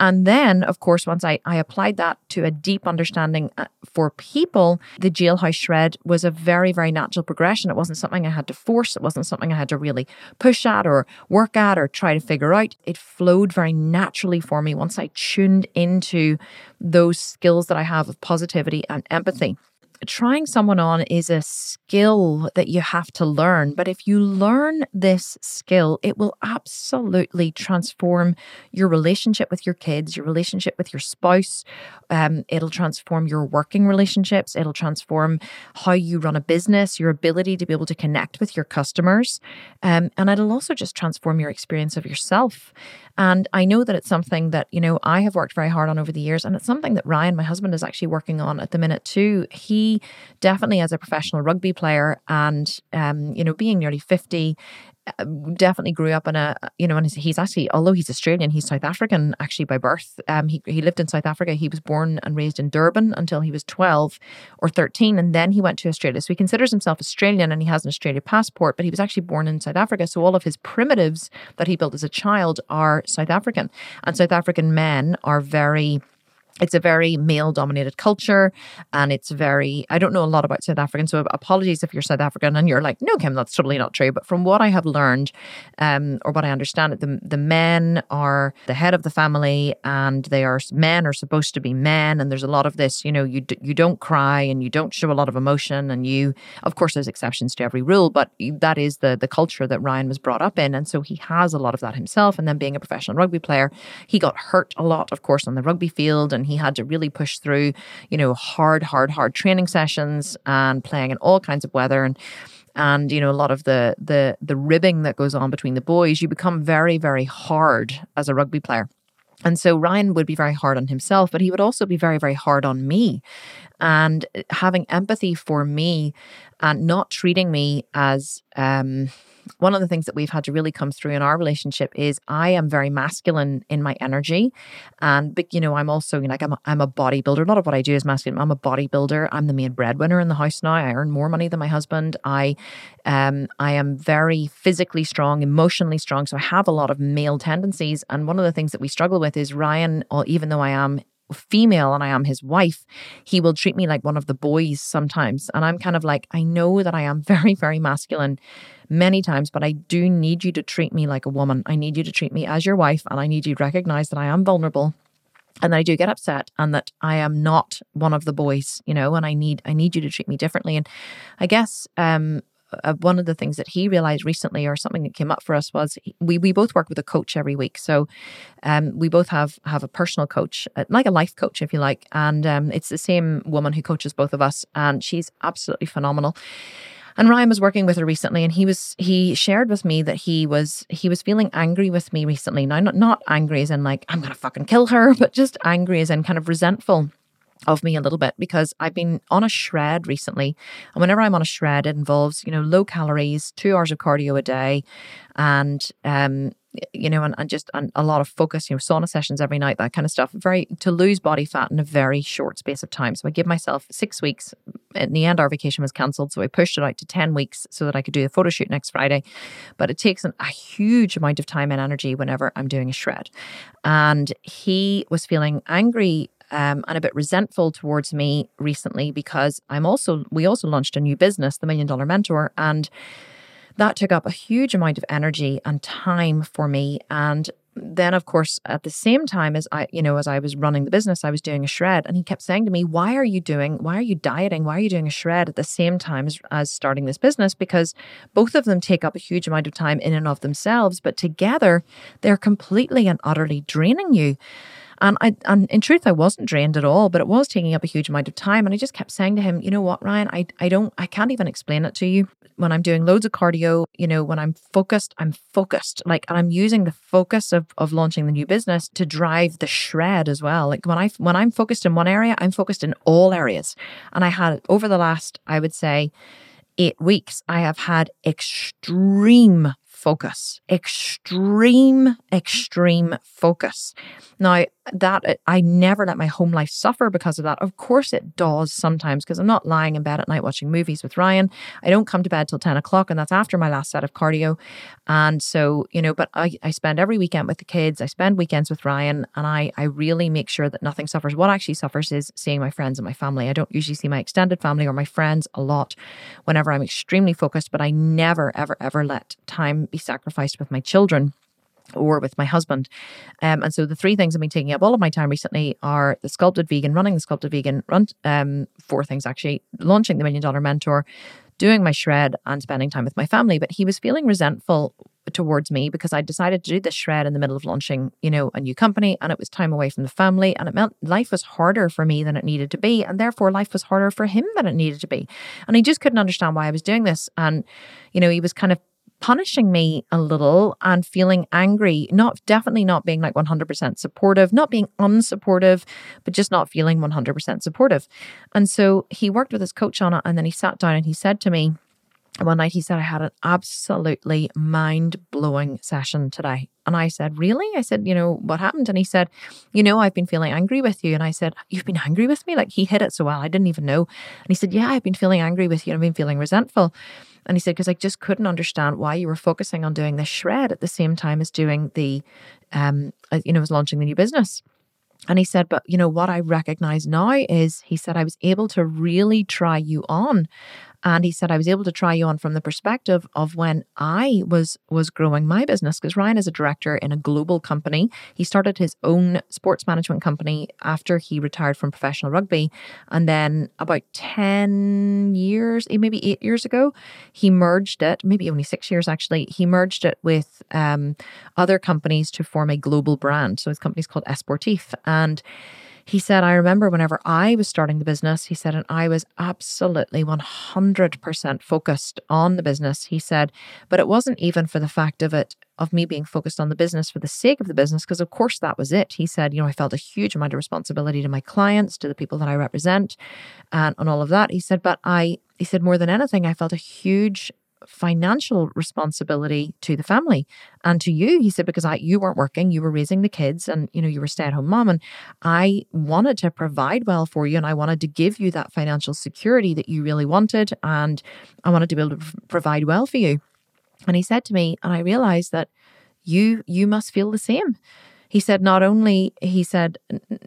And then, of course, once I, I applied that to a deep understanding uh, for people, the jailhouse shred was a very, very natural progression. It wasn't something I had to force, it wasn't something I had to really push at or work at or try to figure out. It flowed very naturally for me once I tuned into those skills that I have of positivity and empathy trying someone on is a skill that you have to learn. But if you learn this skill, it will absolutely transform your relationship with your kids, your relationship with your spouse. Um, it'll transform your working relationships. It'll transform how you run a business, your ability to be able to connect with your customers. Um, and it'll also just transform your experience of yourself. And I know that it's something that, you know, I have worked very hard on over the years. And it's something that Ryan, my husband, is actually working on at the minute too. He definitely, as a professional rugby player and, um, you know, being nearly 50, uh, definitely grew up in a you know and he's actually although he's Australian he's South African actually by birth. Um he, he lived in South Africa. He was born and raised in Durban until he was 12 or 13 and then he went to Australia. So he considers himself Australian and he has an Australia passport but he was actually born in South Africa. So all of his primitives that he built as a child are South African. And South African men are very it's a very male dominated culture and it's very i don't know a lot about south african so apologies if you're south african and you're like no kim that's totally not true. But from what i have learned um, or what i understand the, the men are the head of the family and they are men are supposed to be men and there's a lot of this you know you, d- you don't cry and you don't show a lot of emotion and you of course there's exceptions to every rule but that is the the culture that ryan was brought up in and so he has a lot of that himself and then being a professional rugby player he got hurt a lot of course on the rugby field and he had to really push through, you know, hard, hard, hard training sessions and playing in all kinds of weather and and you know a lot of the the the ribbing that goes on between the boys you become very very hard as a rugby player and so Ryan would be very hard on himself, but he would also be very, very hard on me. And having empathy for me and not treating me as um, one of the things that we've had to really come through in our relationship is I am very masculine in my energy. And, but, you know, I'm also you like, I'm a, I'm a bodybuilder. A lot of what I do is masculine. I'm a bodybuilder. I'm the main breadwinner in the house now. I earn more money than my husband. I, um, I am very physically strong, emotionally strong. So I have a lot of male tendencies. And one of the things that we struggle with is Ryan, even though I am female and I am his wife, he will treat me like one of the boys sometimes. And I'm kind of like, I know that I am very, very masculine many times, but I do need you to treat me like a woman. I need you to treat me as your wife, and I need you to recognize that I am vulnerable and that I do get upset and that I am not one of the boys, you know, and I need I need you to treat me differently. And I guess um uh, one of the things that he realized recently, or something that came up for us, was we we both work with a coach every week. So, um, we both have have a personal coach, uh, like a life coach, if you like, and um, it's the same woman who coaches both of us, and she's absolutely phenomenal. And Ryan was working with her recently and he was he shared with me that he was he was feeling angry with me recently. Now not not angry as in like I'm gonna fucking kill her, but just angry as in kind of resentful of me a little bit because I've been on a shred recently. And whenever I'm on a shred, it involves, you know, low calories, two hours of cardio a day, and um, you know, and, and just and a lot of focus, you know, sauna sessions every night, that kind of stuff. Very to lose body fat in a very short space of time. So I give myself six weeks. In the end, our vacation was cancelled, so I pushed it out to ten weeks so that I could do the photo shoot next Friday. But it takes an, a huge amount of time and energy whenever I'm doing a shred. And he was feeling angry um, and a bit resentful towards me recently because I'm also we also launched a new business, the Million Dollar Mentor, and that took up a huge amount of energy and time for me. And then of course at the same time as i you know as i was running the business i was doing a shred and he kept saying to me why are you doing why are you dieting? Why are you doing a shred at the same time as, as starting this business? Because both of them take up a huge amount of time in and of themselves but together they're completely and utterly draining you and I, and in truth, I wasn't drained at all, but it was taking up a huge amount of time. And I just kept saying to him, you know what, Ryan, I, I don't, I can't even explain it to you. When I'm doing loads of cardio, you know, when I'm focused, I'm focused. Like, and I'm using the focus of of launching the new business to drive the shred as well. Like when I when I'm focused in one area, I'm focused in all areas. And I had over the last, I would say, eight weeks, I have had extreme focus, extreme, extreme focus. Now, that I never let my home life suffer because of that. Of course, it does sometimes because I'm not lying in bed at night watching movies with Ryan. I don't come to bed till 10 o'clock, and that's after my last set of cardio. And so, you know, but I, I spend every weekend with the kids, I spend weekends with Ryan, and I, I really make sure that nothing suffers. What actually suffers is seeing my friends and my family. I don't usually see my extended family or my friends a lot whenever I'm extremely focused, but I never, ever, ever let time be sacrificed with my children or with my husband. Um, and so the three things I've been taking up all of my time recently are the sculpted vegan, running the sculpted vegan, run um, four things actually, launching the million dollar mentor, doing my shred and spending time with my family. But he was feeling resentful towards me because I decided to do this shred in the middle of launching, you know, a new company and it was time away from the family and it meant life was harder for me than it needed to be and therefore life was harder for him than it needed to be. And he just couldn't understand why I was doing this and you know, he was kind of punishing me a little and feeling angry, not definitely not being like 100% supportive, not being unsupportive, but just not feeling 100% supportive. And so he worked with his coach on it and then he sat down and he said to me, one night he said, I had an absolutely mind blowing session today. And I said, Really? I said, You know, what happened? And he said, You know, I've been feeling angry with you. And I said, You've been angry with me? Like he hit it so well. I didn't even know. And he said, Yeah, I've been feeling angry with you. I've been feeling resentful. And he said, because I just couldn't understand why you were focusing on doing this shred at the same time as doing the, um, uh, you know, was launching the new business. And he said, but you know, what I recognize now is he said, I was able to really try you on. And he said, I was able to try you on from the perspective of when I was was growing my business. Because Ryan is a director in a global company. He started his own sports management company after he retired from professional rugby. And then about 10 years, eh, maybe eight years ago, he merged it, maybe only six years actually, he merged it with um, other companies to form a global brand. So his company's called Esportif. And he said, I remember whenever I was starting the business, he said, and I was absolutely 100% focused on the business. He said, but it wasn't even for the fact of it, of me being focused on the business for the sake of the business, because of course that was it. He said, you know, I felt a huge amount of responsibility to my clients, to the people that I represent, and, on all of that. He said, but I, he said, more than anything, I felt a huge financial responsibility to the family. And to you he said because I you weren't working you were raising the kids and you know you were stay-at-home mom and I wanted to provide well for you and I wanted to give you that financial security that you really wanted and I wanted to be able to provide well for you. And he said to me and I realized that you you must feel the same he said not only he said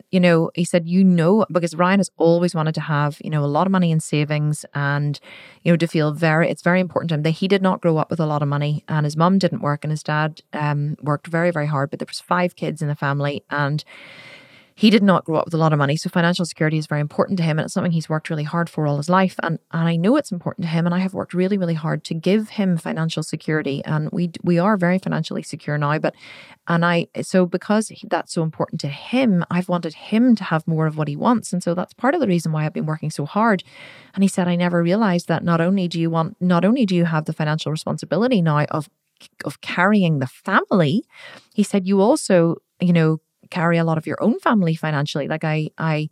you know he said you know because Ryan has always wanted to have you know a lot of money in savings and you know to feel very it's very important to him that he did not grow up with a lot of money and his mum didn't work and his dad um, worked very very hard but there was five kids in the family and he did not grow up with a lot of money. So financial security is very important to him. And it's something he's worked really hard for all his life. And, and I know it's important to him. And I have worked really, really hard to give him financial security. And we, we are very financially secure now. But, and I, so because that's so important to him, I've wanted him to have more of what he wants. And so that's part of the reason why I've been working so hard. And he said, I never realized that not only do you want, not only do you have the financial responsibility now of, of carrying the family, he said, you also, you know, carry a lot of your own family financially. Like I, I,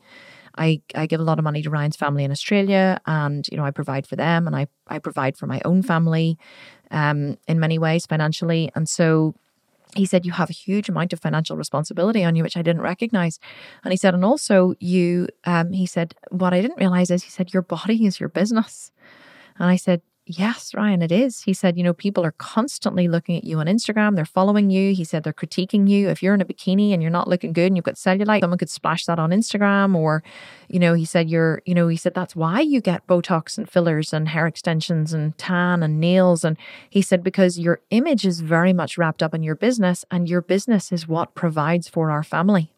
I, I give a lot of money to Ryan's family in Australia, and you know I provide for them, and I I provide for my own family, um, in many ways financially, and so he said you have a huge amount of financial responsibility on you which i didn't recognize. And he said and also you um, he said what i didn't realize is he said your body is your business. And i said Yes, Ryan, it is. He said, you know, people are constantly looking at you on Instagram. They're following you. He said they're critiquing you. If you're in a bikini and you're not looking good and you've got cellulite, someone could splash that on Instagram. Or, you know, he said, you're, you know, he said that's why you get Botox and fillers and hair extensions and tan and nails. And he said, because your image is very much wrapped up in your business and your business is what provides for our family.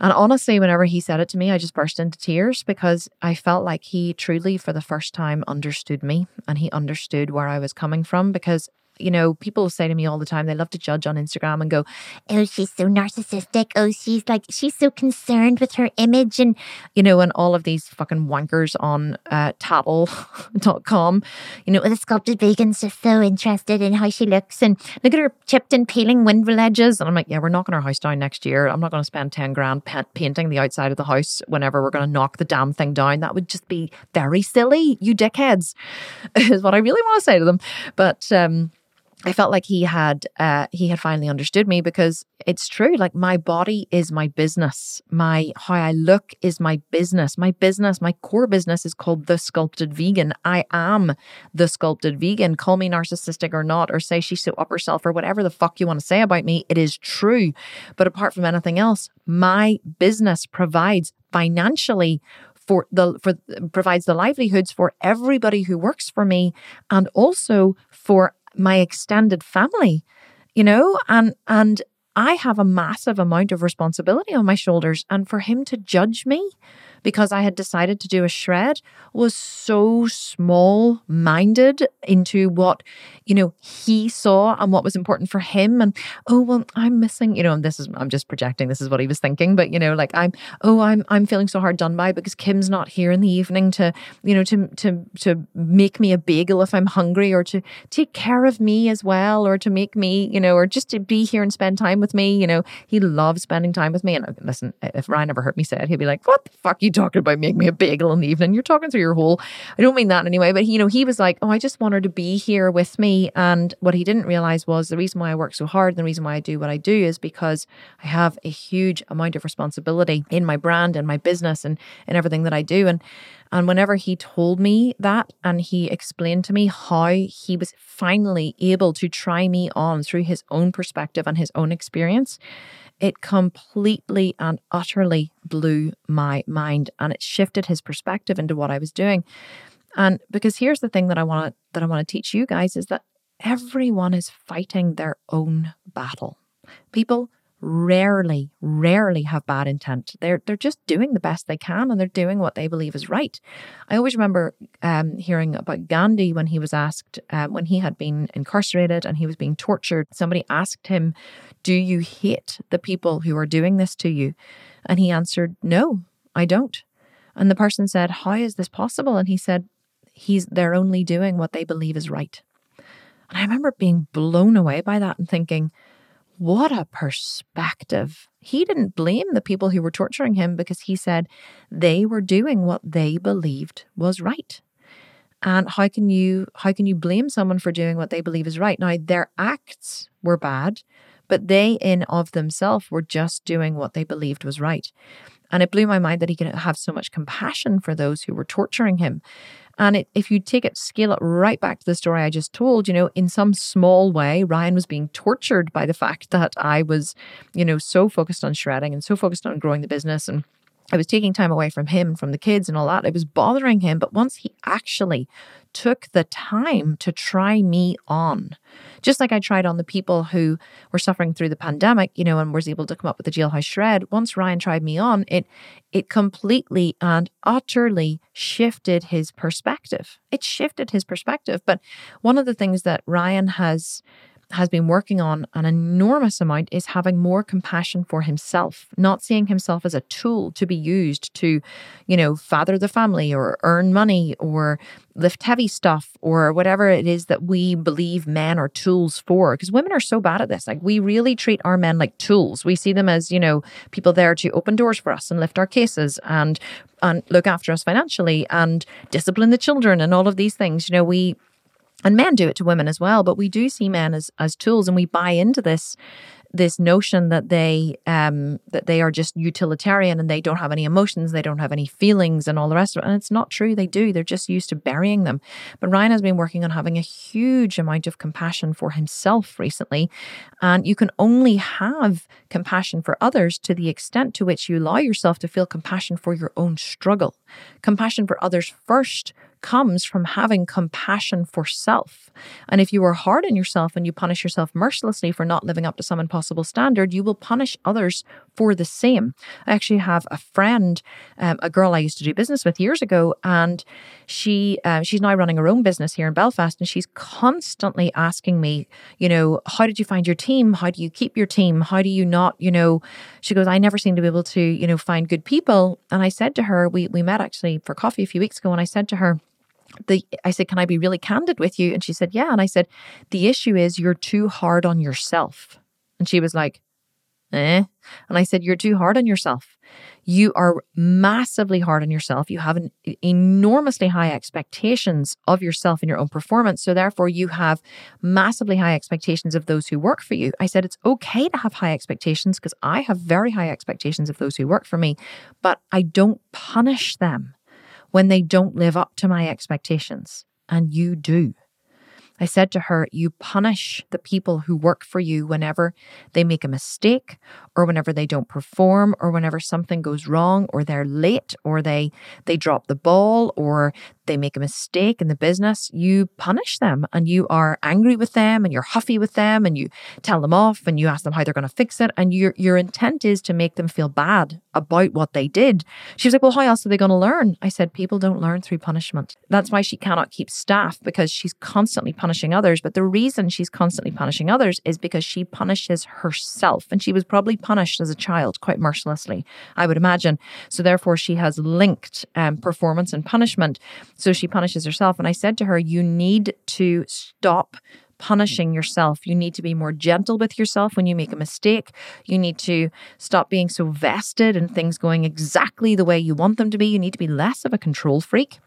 And honestly, whenever he said it to me, I just burst into tears because I felt like he truly, for the first time, understood me and he understood where I was coming from because you know, people say to me all the time, they love to judge on Instagram and go, oh, she's so narcissistic. Oh, she's like, she's so concerned with her image. And, you know, and all of these fucking wankers on uh, tattle.com, you know, the sculpted vegan's just so interested in how she looks. And look at her chipped and peeling window ledges. And I'm like, yeah, we're knocking our house down next year. I'm not going to spend 10 grand painting the outside of the house whenever we're going to knock the damn thing down. That would just be very silly, you dickheads, is what I really want to say to them. But, um, I felt like he had uh, he had finally understood me because it's true. Like my body is my business. My how I look is my business. My business, my core business is called the sculpted vegan. I am the sculpted vegan. Call me narcissistic or not, or say she's so up herself or whatever the fuck you want to say about me. It is true. But apart from anything else, my business provides financially for the for provides the livelihoods for everybody who works for me and also for my extended family, you know, and and I have a massive amount of responsibility on my shoulders. And for him to judge me because I had decided to do a shred was so small minded into what, you know, he saw and what was important for him. And, oh, well, I'm missing, you know, and this is, I'm just projecting, this is what he was thinking. But, you know, like I'm, oh, I'm, I'm feeling so hard done by because Kim's not here in the evening to, you know, to, to, to make me a bagel if I'm hungry or to take care of me as well or to make me, you know, or just to be here and spend time with me. You know, he loves spending time with me. And uh, listen, if Ryan ever heard me say it, he'd be like, what the fuck you talking about make me a bagel in the evening. You're talking through your whole, I don't mean that anyway, but you know, he was like, oh, I just want her to be here with me. And what he didn't realize was the reason why I work so hard and the reason why I do what I do is because I have a huge amount of responsibility in my brand and my business and, and everything that I do. And, and whenever he told me that and he explained to me how he was finally able to try me on through his own perspective and his own experience, it completely and utterly blew my mind and it shifted his perspective into what I was doing. And because here's the thing that I want that I want to teach you guys is that everyone is fighting their own battle. People rarely, rarely have bad intent. They're they're just doing the best they can and they're doing what they believe is right. I always remember um, hearing about Gandhi when he was asked um, when he had been incarcerated and he was being tortured. Somebody asked him, "Do you hate the people who are doing this to you?" And he answered, "No, I don't." And the person said, "How is this possible?" And he said, "He's they're only doing what they believe is right." And I remember being blown away by that and thinking what a perspective. He didn't blame the people who were torturing him because he said they were doing what they believed was right. And how can you how can you blame someone for doing what they believe is right? Now their acts were bad, but they in of themselves were just doing what they believed was right. And it blew my mind that he could have so much compassion for those who were torturing him. And it, if you take it, scale it right back to the story I just told, you know, in some small way, Ryan was being tortured by the fact that I was, you know, so focused on shredding and so focused on growing the business and I was taking time away from him, from the kids and all that. It was bothering him. But once he actually took the time to try me on, just like I tried on the people who were suffering through the pandemic, you know, and was able to come up with the jailhouse shred. Once Ryan tried me on, it it completely and utterly shifted his perspective. It shifted his perspective. But one of the things that Ryan has has been working on an enormous amount is having more compassion for himself, not seeing himself as a tool to be used to, you know, father the family or earn money or lift heavy stuff or whatever it is that we believe men are tools for. Because women are so bad at this. Like we really treat our men like tools. We see them as, you know, people there to open doors for us and lift our cases and and look after us financially and discipline the children and all of these things. You know, we and men do it to women as well but we do see men as as tools and we buy into this this notion that they um that they are just utilitarian and they don't have any emotions they don't have any feelings and all the rest of it. And it's not true they do they're just used to burying them. But ryan has been working on having a huge amount of compassion for himself recently and you can only have compassion for others to the extent to which you allow yourself to feel compassion for your own struggle. Compassion for others first comes from having compassion for self. And if you are hard on yourself and you punish yourself mercilessly for not living up to some impossible standard, you will punish others for the same. I actually have a friend, um, a girl I used to do business with years ago, and she uh, she's now running her own business here in Belfast, and she's constantly asking me, you know, how did you find your team? How do you keep your team? How do you not, you know? She goes, I never seem to be able to, you know, find good people. And I said to her, we we met actually for coffee a few weeks ago, and I said to her the I said, Can I be really candid with you? And she said, Yeah. And I said, The issue is you're too hard on yourself. And she was like, Eh? And I said, You're too hard on yourself. You are massively hard on yourself. You have an enormously high expectations of yourself and your own performance. So therefore you have massively high expectations of those who work for you. I said it's okay to have high expectations because I have very high expectations of those who work for me, but I don't punish them when they don't live up to my expectations. And you do. I said to her, You punish the people who work for you whenever they make a mistake, or whenever they don't perform, or whenever something goes wrong, or they're late, or they, they drop the ball, or they make a mistake in the business. You punish them and you are angry with them and you're huffy with them and you tell them off and you ask them how they're going to fix it. And your, your intent is to make them feel bad about what they did. She was like, Well, how else are they going to learn? I said, People don't learn through punishment. That's why she cannot keep staff because she's constantly punishing others. But the reason she's constantly punishing others is because she punishes herself. And she was probably punished as a child quite mercilessly, I would imagine. So therefore, she has linked um, performance and punishment. So she punishes herself. And I said to her, You need to stop punishing yourself. You need to be more gentle with yourself when you make a mistake. You need to stop being so vested in things going exactly the way you want them to be. You need to be less of a control freak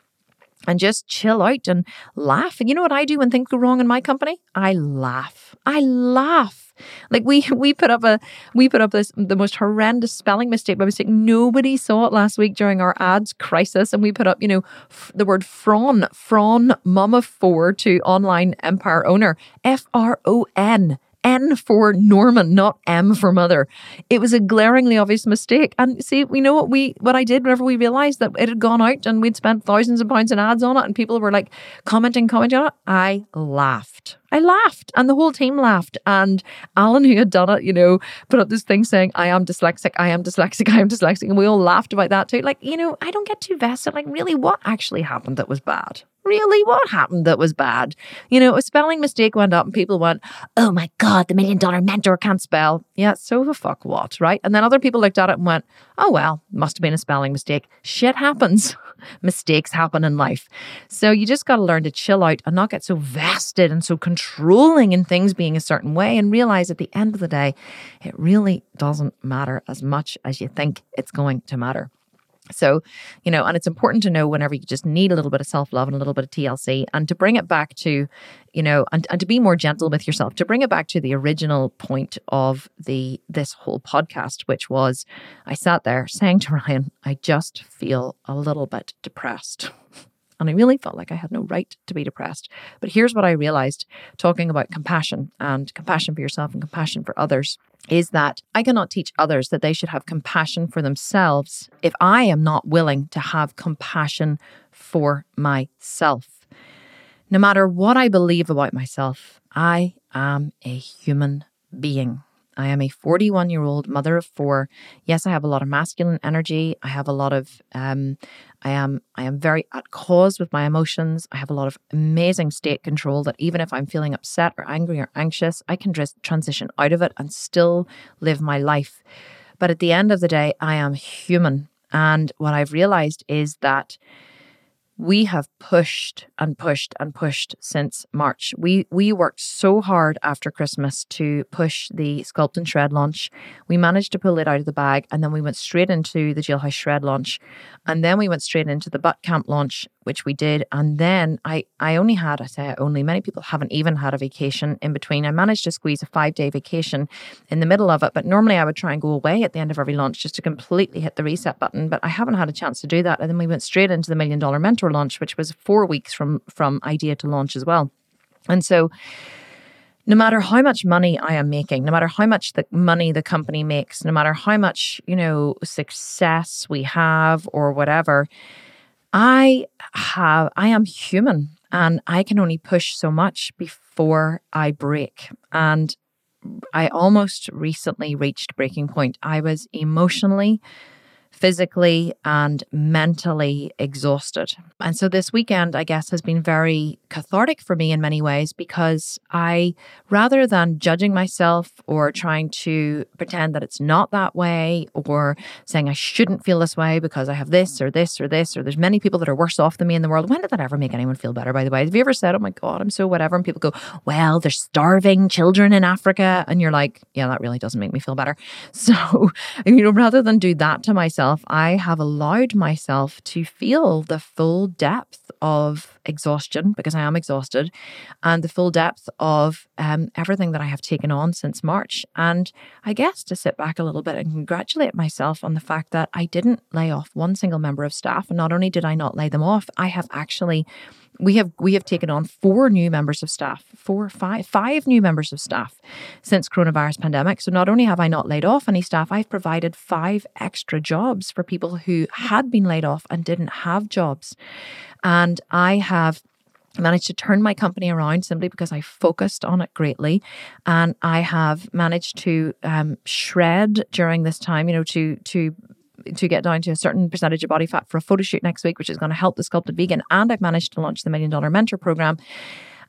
and just chill out and laugh. And you know what I do when things go wrong in my company? I laugh. I laugh. Like we we put up a we put up this the most horrendous spelling mistake by mistake. Nobody saw it last week during our ads crisis, and we put up you know f- the word Fron Fron of four to online empire owner F R O N N for Norman, not M for mother. It was a glaringly obvious mistake. And see, we know what we what I did whenever we realized that it had gone out and we'd spent thousands of pounds in ads on it and people were like commenting, commenting on it. I laughed. I laughed and the whole team laughed. And Alan, who had done it, you know, put up this thing saying, I am dyslexic, I am dyslexic, I am dyslexic. And we all laughed about that too. Like, you know, I don't get too vested. Like, really, what actually happened that was bad? Really what happened that was bad? You know, a spelling mistake went up and people went, oh my God, the million dollar mentor can't spell. Yeah, so the fuck what, right? And then other people looked at it and went, oh well, must have been a spelling mistake. Shit happens. Mistakes happen in life. So you just got to learn to chill out and not get so vested and so controlling in things being a certain way and realize at the end of the day, it really doesn't matter as much as you think it's going to matter. So, you know, and it's important to know whenever you just need a little bit of self love and a little bit of TLC and to bring it back to, you know, and, and to be more gentle with yourself, to bring it back to the original point of the this whole podcast, which was I sat there saying to Ryan, I just feel a little bit depressed. And I really felt like I had no right to be depressed. But here's what I realized talking about compassion and compassion for yourself and compassion for others is that I cannot teach others that they should have compassion for themselves if I am not willing to have compassion for myself. No matter what I believe about myself, I am a human being. I am a 41 year old mother of four. Yes, I have a lot of masculine energy. I have a lot of, um, I am, I am very at cause with my emotions. I have a lot of amazing state control that even if I'm feeling upset or angry or anxious, I can just transition out of it and still live my life. But at the end of the day, I am human. And what I've realized is that we have pushed and pushed and pushed since March. We we worked so hard after Christmas to push the Sculpt and Shred launch. We managed to pull it out of the bag, and then we went straight into the Jailhouse Shred launch, and then we went straight into the Butt Camp launch, which we did. And then I I only had I say only many people haven't even had a vacation in between. I managed to squeeze a five day vacation in the middle of it, but normally I would try and go away at the end of every launch just to completely hit the reset button. But I haven't had a chance to do that, and then we went straight into the Million Dollar Mentor launch, which was four weeks from from idea to launch as well. And so no matter how much money I am making, no matter how much the money the company makes, no matter how much, you know, success we have or whatever, I have I am human and I can only push so much before I break. And I almost recently reached breaking point. I was emotionally physically and mentally exhausted. And so this weekend, I guess, has been very cathartic for me in many ways because I, rather than judging myself or trying to pretend that it's not that way or saying I shouldn't feel this way because I have this or this or this or there's many people that are worse off than me in the world. When did that ever make anyone feel better, by the way? Have you ever said, oh my God, I'm so whatever? And people go, well, there's starving children in Africa. And you're like, yeah, that really doesn't make me feel better. So, you know, rather than do that to myself, myself, I have allowed myself to feel the full depth of exhaustion because I am exhausted and the full depth of um, everything that I have taken on since March. And I guess to sit back a little bit and congratulate myself on the fact that I didn't lay off one single member of staff. And not only did I not lay them off, I have actually we have we have taken on four new members of staff four five five new members of staff since coronavirus pandemic so not only have i not laid off any staff i've provided five extra jobs for people who had been laid off and didn't have jobs and i have managed to turn my company around simply because I focused on it greatly, and I have managed to um, shred during this time. You know, to to to get down to a certain percentage of body fat for a photo shoot next week, which is going to help the sculpted vegan. And I've managed to launch the Million Dollar Mentor Program.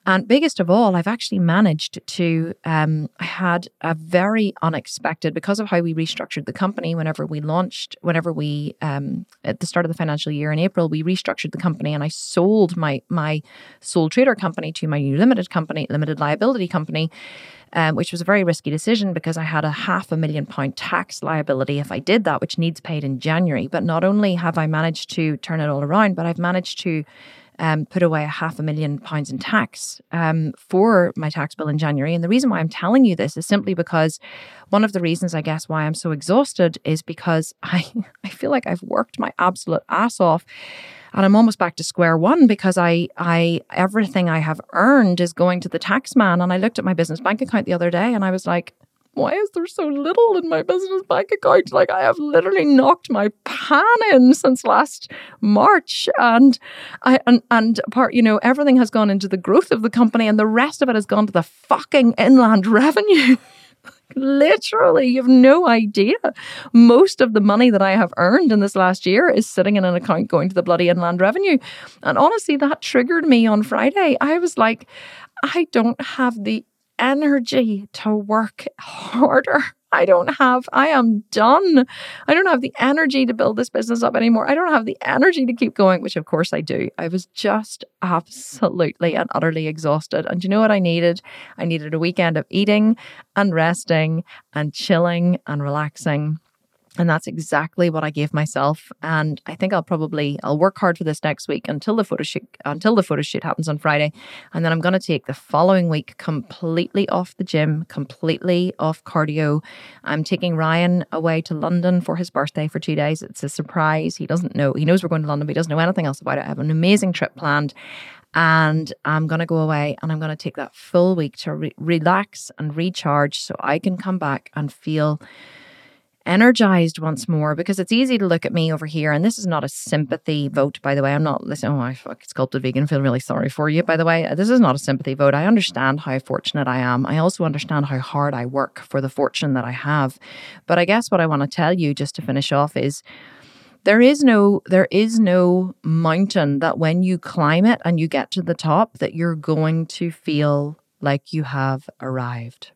And biggest of all, I've actually managed to, um, I had a very unexpected, because of how we restructured the company whenever we launched, whenever we, um, at the start of the financial year in April, we restructured the company and I sold my, my sole trader company to my new limited company, limited liability company um, which was a very risky decision because I had a half a million pound tax liability if I did that, which needs paid in January. But not only have I managed to turn it all around, but I've managed to um, put away a half a million pounds in tax um, for my tax bill in January. And the reason why I'm telling you this is simply because one of the reasons, I guess, why I'm so exhausted is because I, I feel like I've worked my absolute ass off and I'm almost back to square one because I I everything I have earned is going to the tax man. And I looked at my business bank account the other day and I was like, why is there so little in my business bank account? Like I have literally knocked my pan in since last March, and I and and part you know everything has gone into the growth of the company, and the rest of it has gone to the fucking inland revenue. Literally, you have no idea. Most of the money that I have earned in this last year is sitting in an account going to the bloody inland revenue. And honestly, that triggered me on Friday. I was like, I don't have the energy to work harder. I don't have, I am done. I don't have the energy to build this business up anymore. I don't have the energy to keep going, which of course I do. I was just absolutely and utterly exhausted. And you know what I needed? I needed a weekend of eating and resting and chilling and relaxing. And that's exactly what I gave myself. And I think I'll probably I'll work hard for this next week until the photo shoot until the photo shoot happens on Friday. And then I'm gonna take the following week completely off the gym, completely off cardio. I'm taking Ryan away to London for his birthday for two days. It's a surprise. He doesn't know. He knows we're going to London, but he doesn't know anything else about it. I have an amazing trip planned. And I'm going to go away and I'm going to take that full week to re- relax and recharge so I can come back and feel energized once more because it's easy to look at me over here. And this is not a sympathy vote, by the way. I'm not listening. Oh, I fuck sculpted vegan. Feel really sorry for you, by the way. This is not a sympathy vote. I understand how fortunate I am. I also understand how hard I work for the fortune that I have. But I guess what I want to tell you just to finish off is there is no there is no mountain that when you climb it and you get to the top that you're going to feel like you have arrived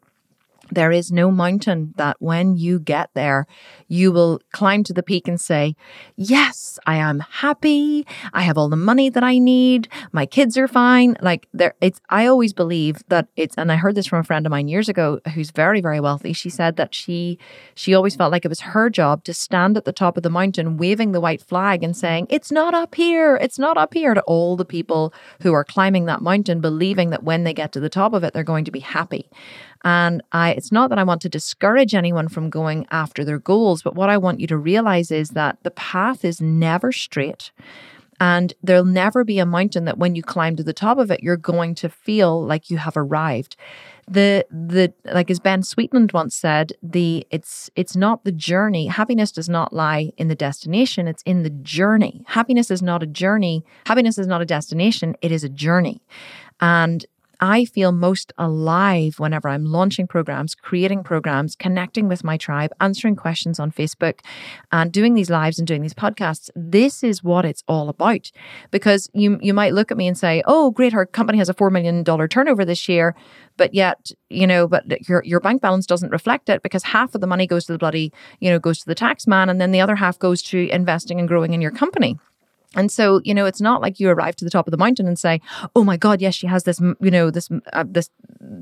there is no mountain that when you get there, you will climb to the peak and say, Yes, I am happy. I have all the money that I need. My kids are fine. Like there, it's, I always believe that it's, and I heard this from a friend of mine years ago who's very, very wealthy. She said that she, she always felt like it was her job to stand at the top of the mountain waving the white flag and saying, It's not up here. It's not up here to all the people who are climbing that mountain, believing that when they get to the top of it, they're going to be happy. And I, it's not that I want to discourage anyone from going after their goals, but what I want you to realize is that the path is never straight. And there'll never be a mountain that when you climb to the top of it, you're going to feel like you have arrived. The the like as Ben Sweetland once said, the it's it's not the journey. Happiness does not lie in the destination, it's in the journey. Happiness is not a journey. Happiness is not a destination, it is a journey. And I feel most alive whenever I'm launching programs, creating programs, connecting with my tribe, answering questions on Facebook, and doing these lives and doing these podcasts. This is what it's all about. Because you you might look at me and say, "Oh, great, our company has a four million dollar turnover this year," but yet you know, but your your bank balance doesn't reflect it because half of the money goes to the bloody you know goes to the tax man, and then the other half goes to investing and growing in your company. And so, you know, it's not like you arrive to the top of the mountain and say, "Oh my God, yes, she has this, you know, this uh, this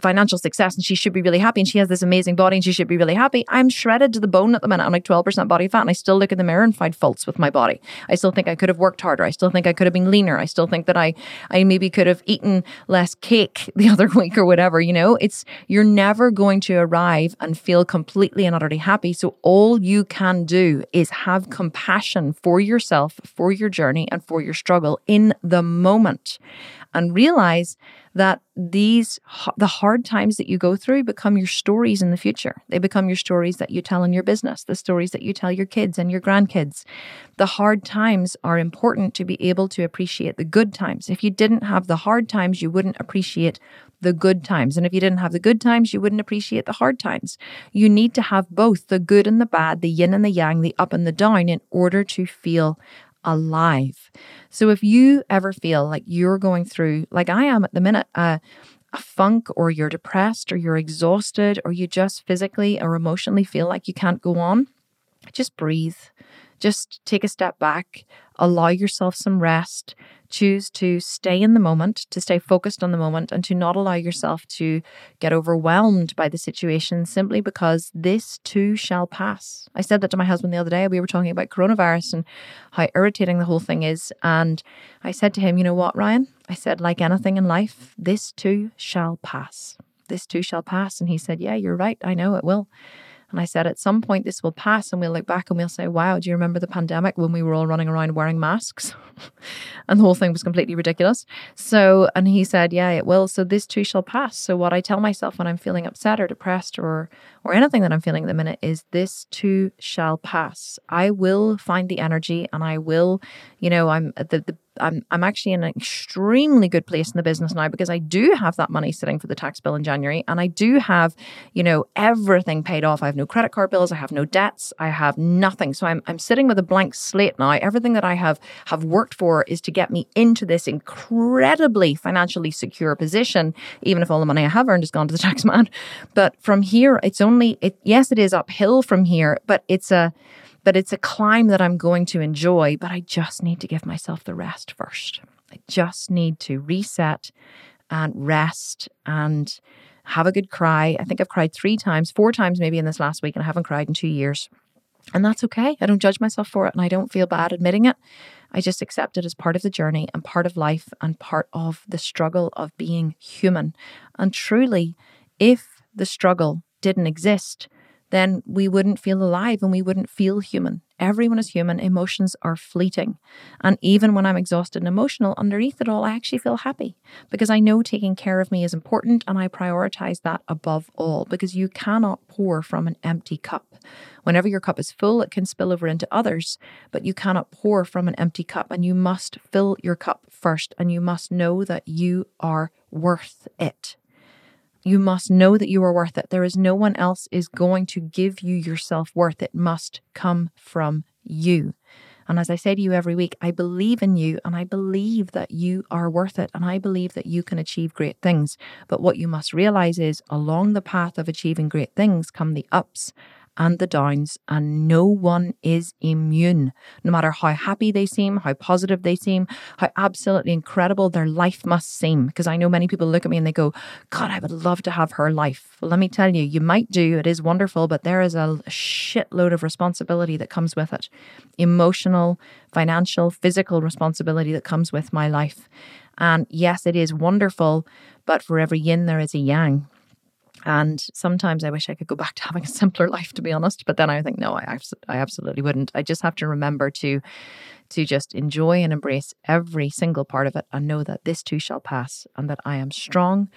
financial success, and she should be really happy, and she has this amazing body, and she should be really happy." I'm shredded to the bone at the minute. I'm like 12% body fat, and I still look in the mirror and find faults with my body. I still think I could have worked harder. I still think I could have been leaner. I still think that I, I maybe could have eaten less cake the other week or whatever. You know, it's you're never going to arrive and feel completely and utterly happy. So all you can do is have compassion for yourself, for your journey journey and for your struggle in the moment. And realize that these the hard times that you go through become your stories in the future. They become your stories that you tell in your business the stories that you tell your kids and your grandkids. The hard times are important to be able to appreciate the good times. If you didn't have the hard times you wouldn't appreciate the good times. And if you didn't have the good times you wouldn't appreciate the hard times. You need to have both the good and the bad the yin and the yang the up and the down in order to feel alive. So if you ever feel like you're going through, like I am at the minute, uh, a funk or you're depressed or you're exhausted or you just physically or emotionally feel like you can't go on, just breathe. Just take a step back, allow yourself some rest, choose to stay in the moment, to stay focused on the moment, and to not allow yourself to get overwhelmed by the situation simply because this too shall pass. I said that to my husband the other day. We were talking about coronavirus and how irritating the whole thing is. And I said to him, You know what, Ryan? I said, like anything in life, this too shall pass. This too shall pass. And he said, Yeah, you're right. I know it will. And I said, at some point, this will pass and we'll look back and we'll say, wow, do you remember the pandemic when we were all running around wearing masks? and the whole thing was completely ridiculous. So, and he said, yeah, it will. So this too shall pass. So what I tell myself when I'm feeling upset or depressed or, or anything that I'm feeling at the minute is this too shall pass. I will find the energy and I will, you know, I'm the, the I'm I'm actually in an extremely good place in the business now because I do have that money sitting for the tax bill in January and I do have, you know, everything paid off. I have no credit card bills, I have no debts, I have nothing. So I'm I'm sitting with a blank slate now. Everything that I have have worked for is to get me into this incredibly financially secure position, even if all the money I have earned has gone to the tax man. But from here, it's only it yes, it is uphill from here, but it's a but it's a climb that I'm going to enjoy, but I just need to give myself the rest first. I just need to reset and rest and have a good cry. I think I've cried three times, four times maybe in this last week, and I haven't cried in two years. And that's okay. I don't judge myself for it and I don't feel bad admitting it. I just accept it as part of the journey and part of life and part of the struggle of being human. And truly, if the struggle didn't exist, then we wouldn't feel alive and we wouldn't feel human. Everyone is human. Emotions are fleeting. And even when I'm exhausted and emotional, underneath it all, I actually feel happy because I know taking care of me is important and I prioritize that above all because you cannot pour from an empty cup. Whenever your cup is full, it can spill over into others, but you cannot pour from an empty cup and you must fill your cup first and you must know that you are worth it. You must know that you are worth it. There is no one else is going to give you your self worth. It must come from you. And as I say to you every week, I believe in you and I believe that you are worth it and I believe that you can achieve great things. But what you must realize is along the path of achieving great things come the ups and the downs, and no one is immune. No matter how happy they seem, how positive they seem, how absolutely incredible their life must seem. Because I know many people look at me and they go, God, I would love to have her life. Well, let me tell you, you might do. It is wonderful, but there is a shitload of responsibility that comes with it emotional, financial, physical responsibility that comes with my life. And yes, it is wonderful, but for every yin, there is a yang. And sometimes I wish I could go back to having a simpler life, to be honest. But then I think, no, I, I absolutely wouldn't. I just have to remember to to just enjoy and embrace every single part of it and know that this too shall pass and that I am strong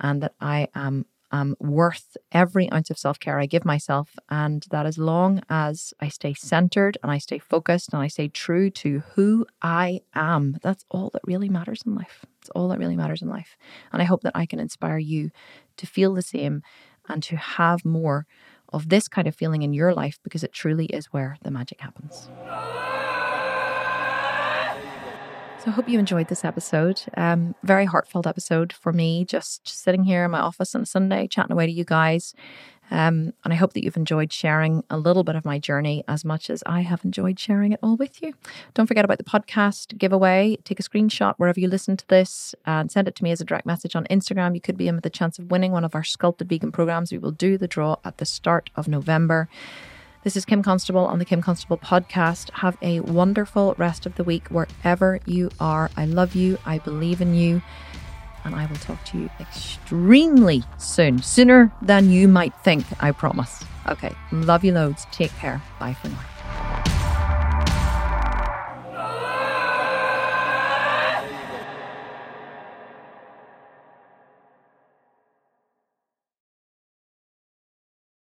and that I am um, worth every ounce of self care I give myself. And that as long as I stay centered and I stay focused and I stay true to who I am, that's all that really matters in life. It's all that really matters in life. And I hope that I can inspire you to feel the same and to have more of this kind of feeling in your life because it truly is where the magic happens. So I hope you enjoyed this episode. Um, very heartfelt episode for me, just sitting here in my office on a Sunday chatting away to you guys. Um, and I hope that you've enjoyed sharing a little bit of my journey as much as I have enjoyed sharing it all with you. Don't forget about the podcast giveaway. Take a screenshot wherever you listen to this and send it to me as a direct message on Instagram. You could be in with a chance of winning one of our sculpted vegan programs. We will do the draw at the start of November. This is Kim Constable on the Kim Constable podcast. Have a wonderful rest of the week wherever you are. I love you. I believe in you. And I will talk to you extremely soon, sooner than you might think, I promise. Okay, love you loads. Take care. Bye for now.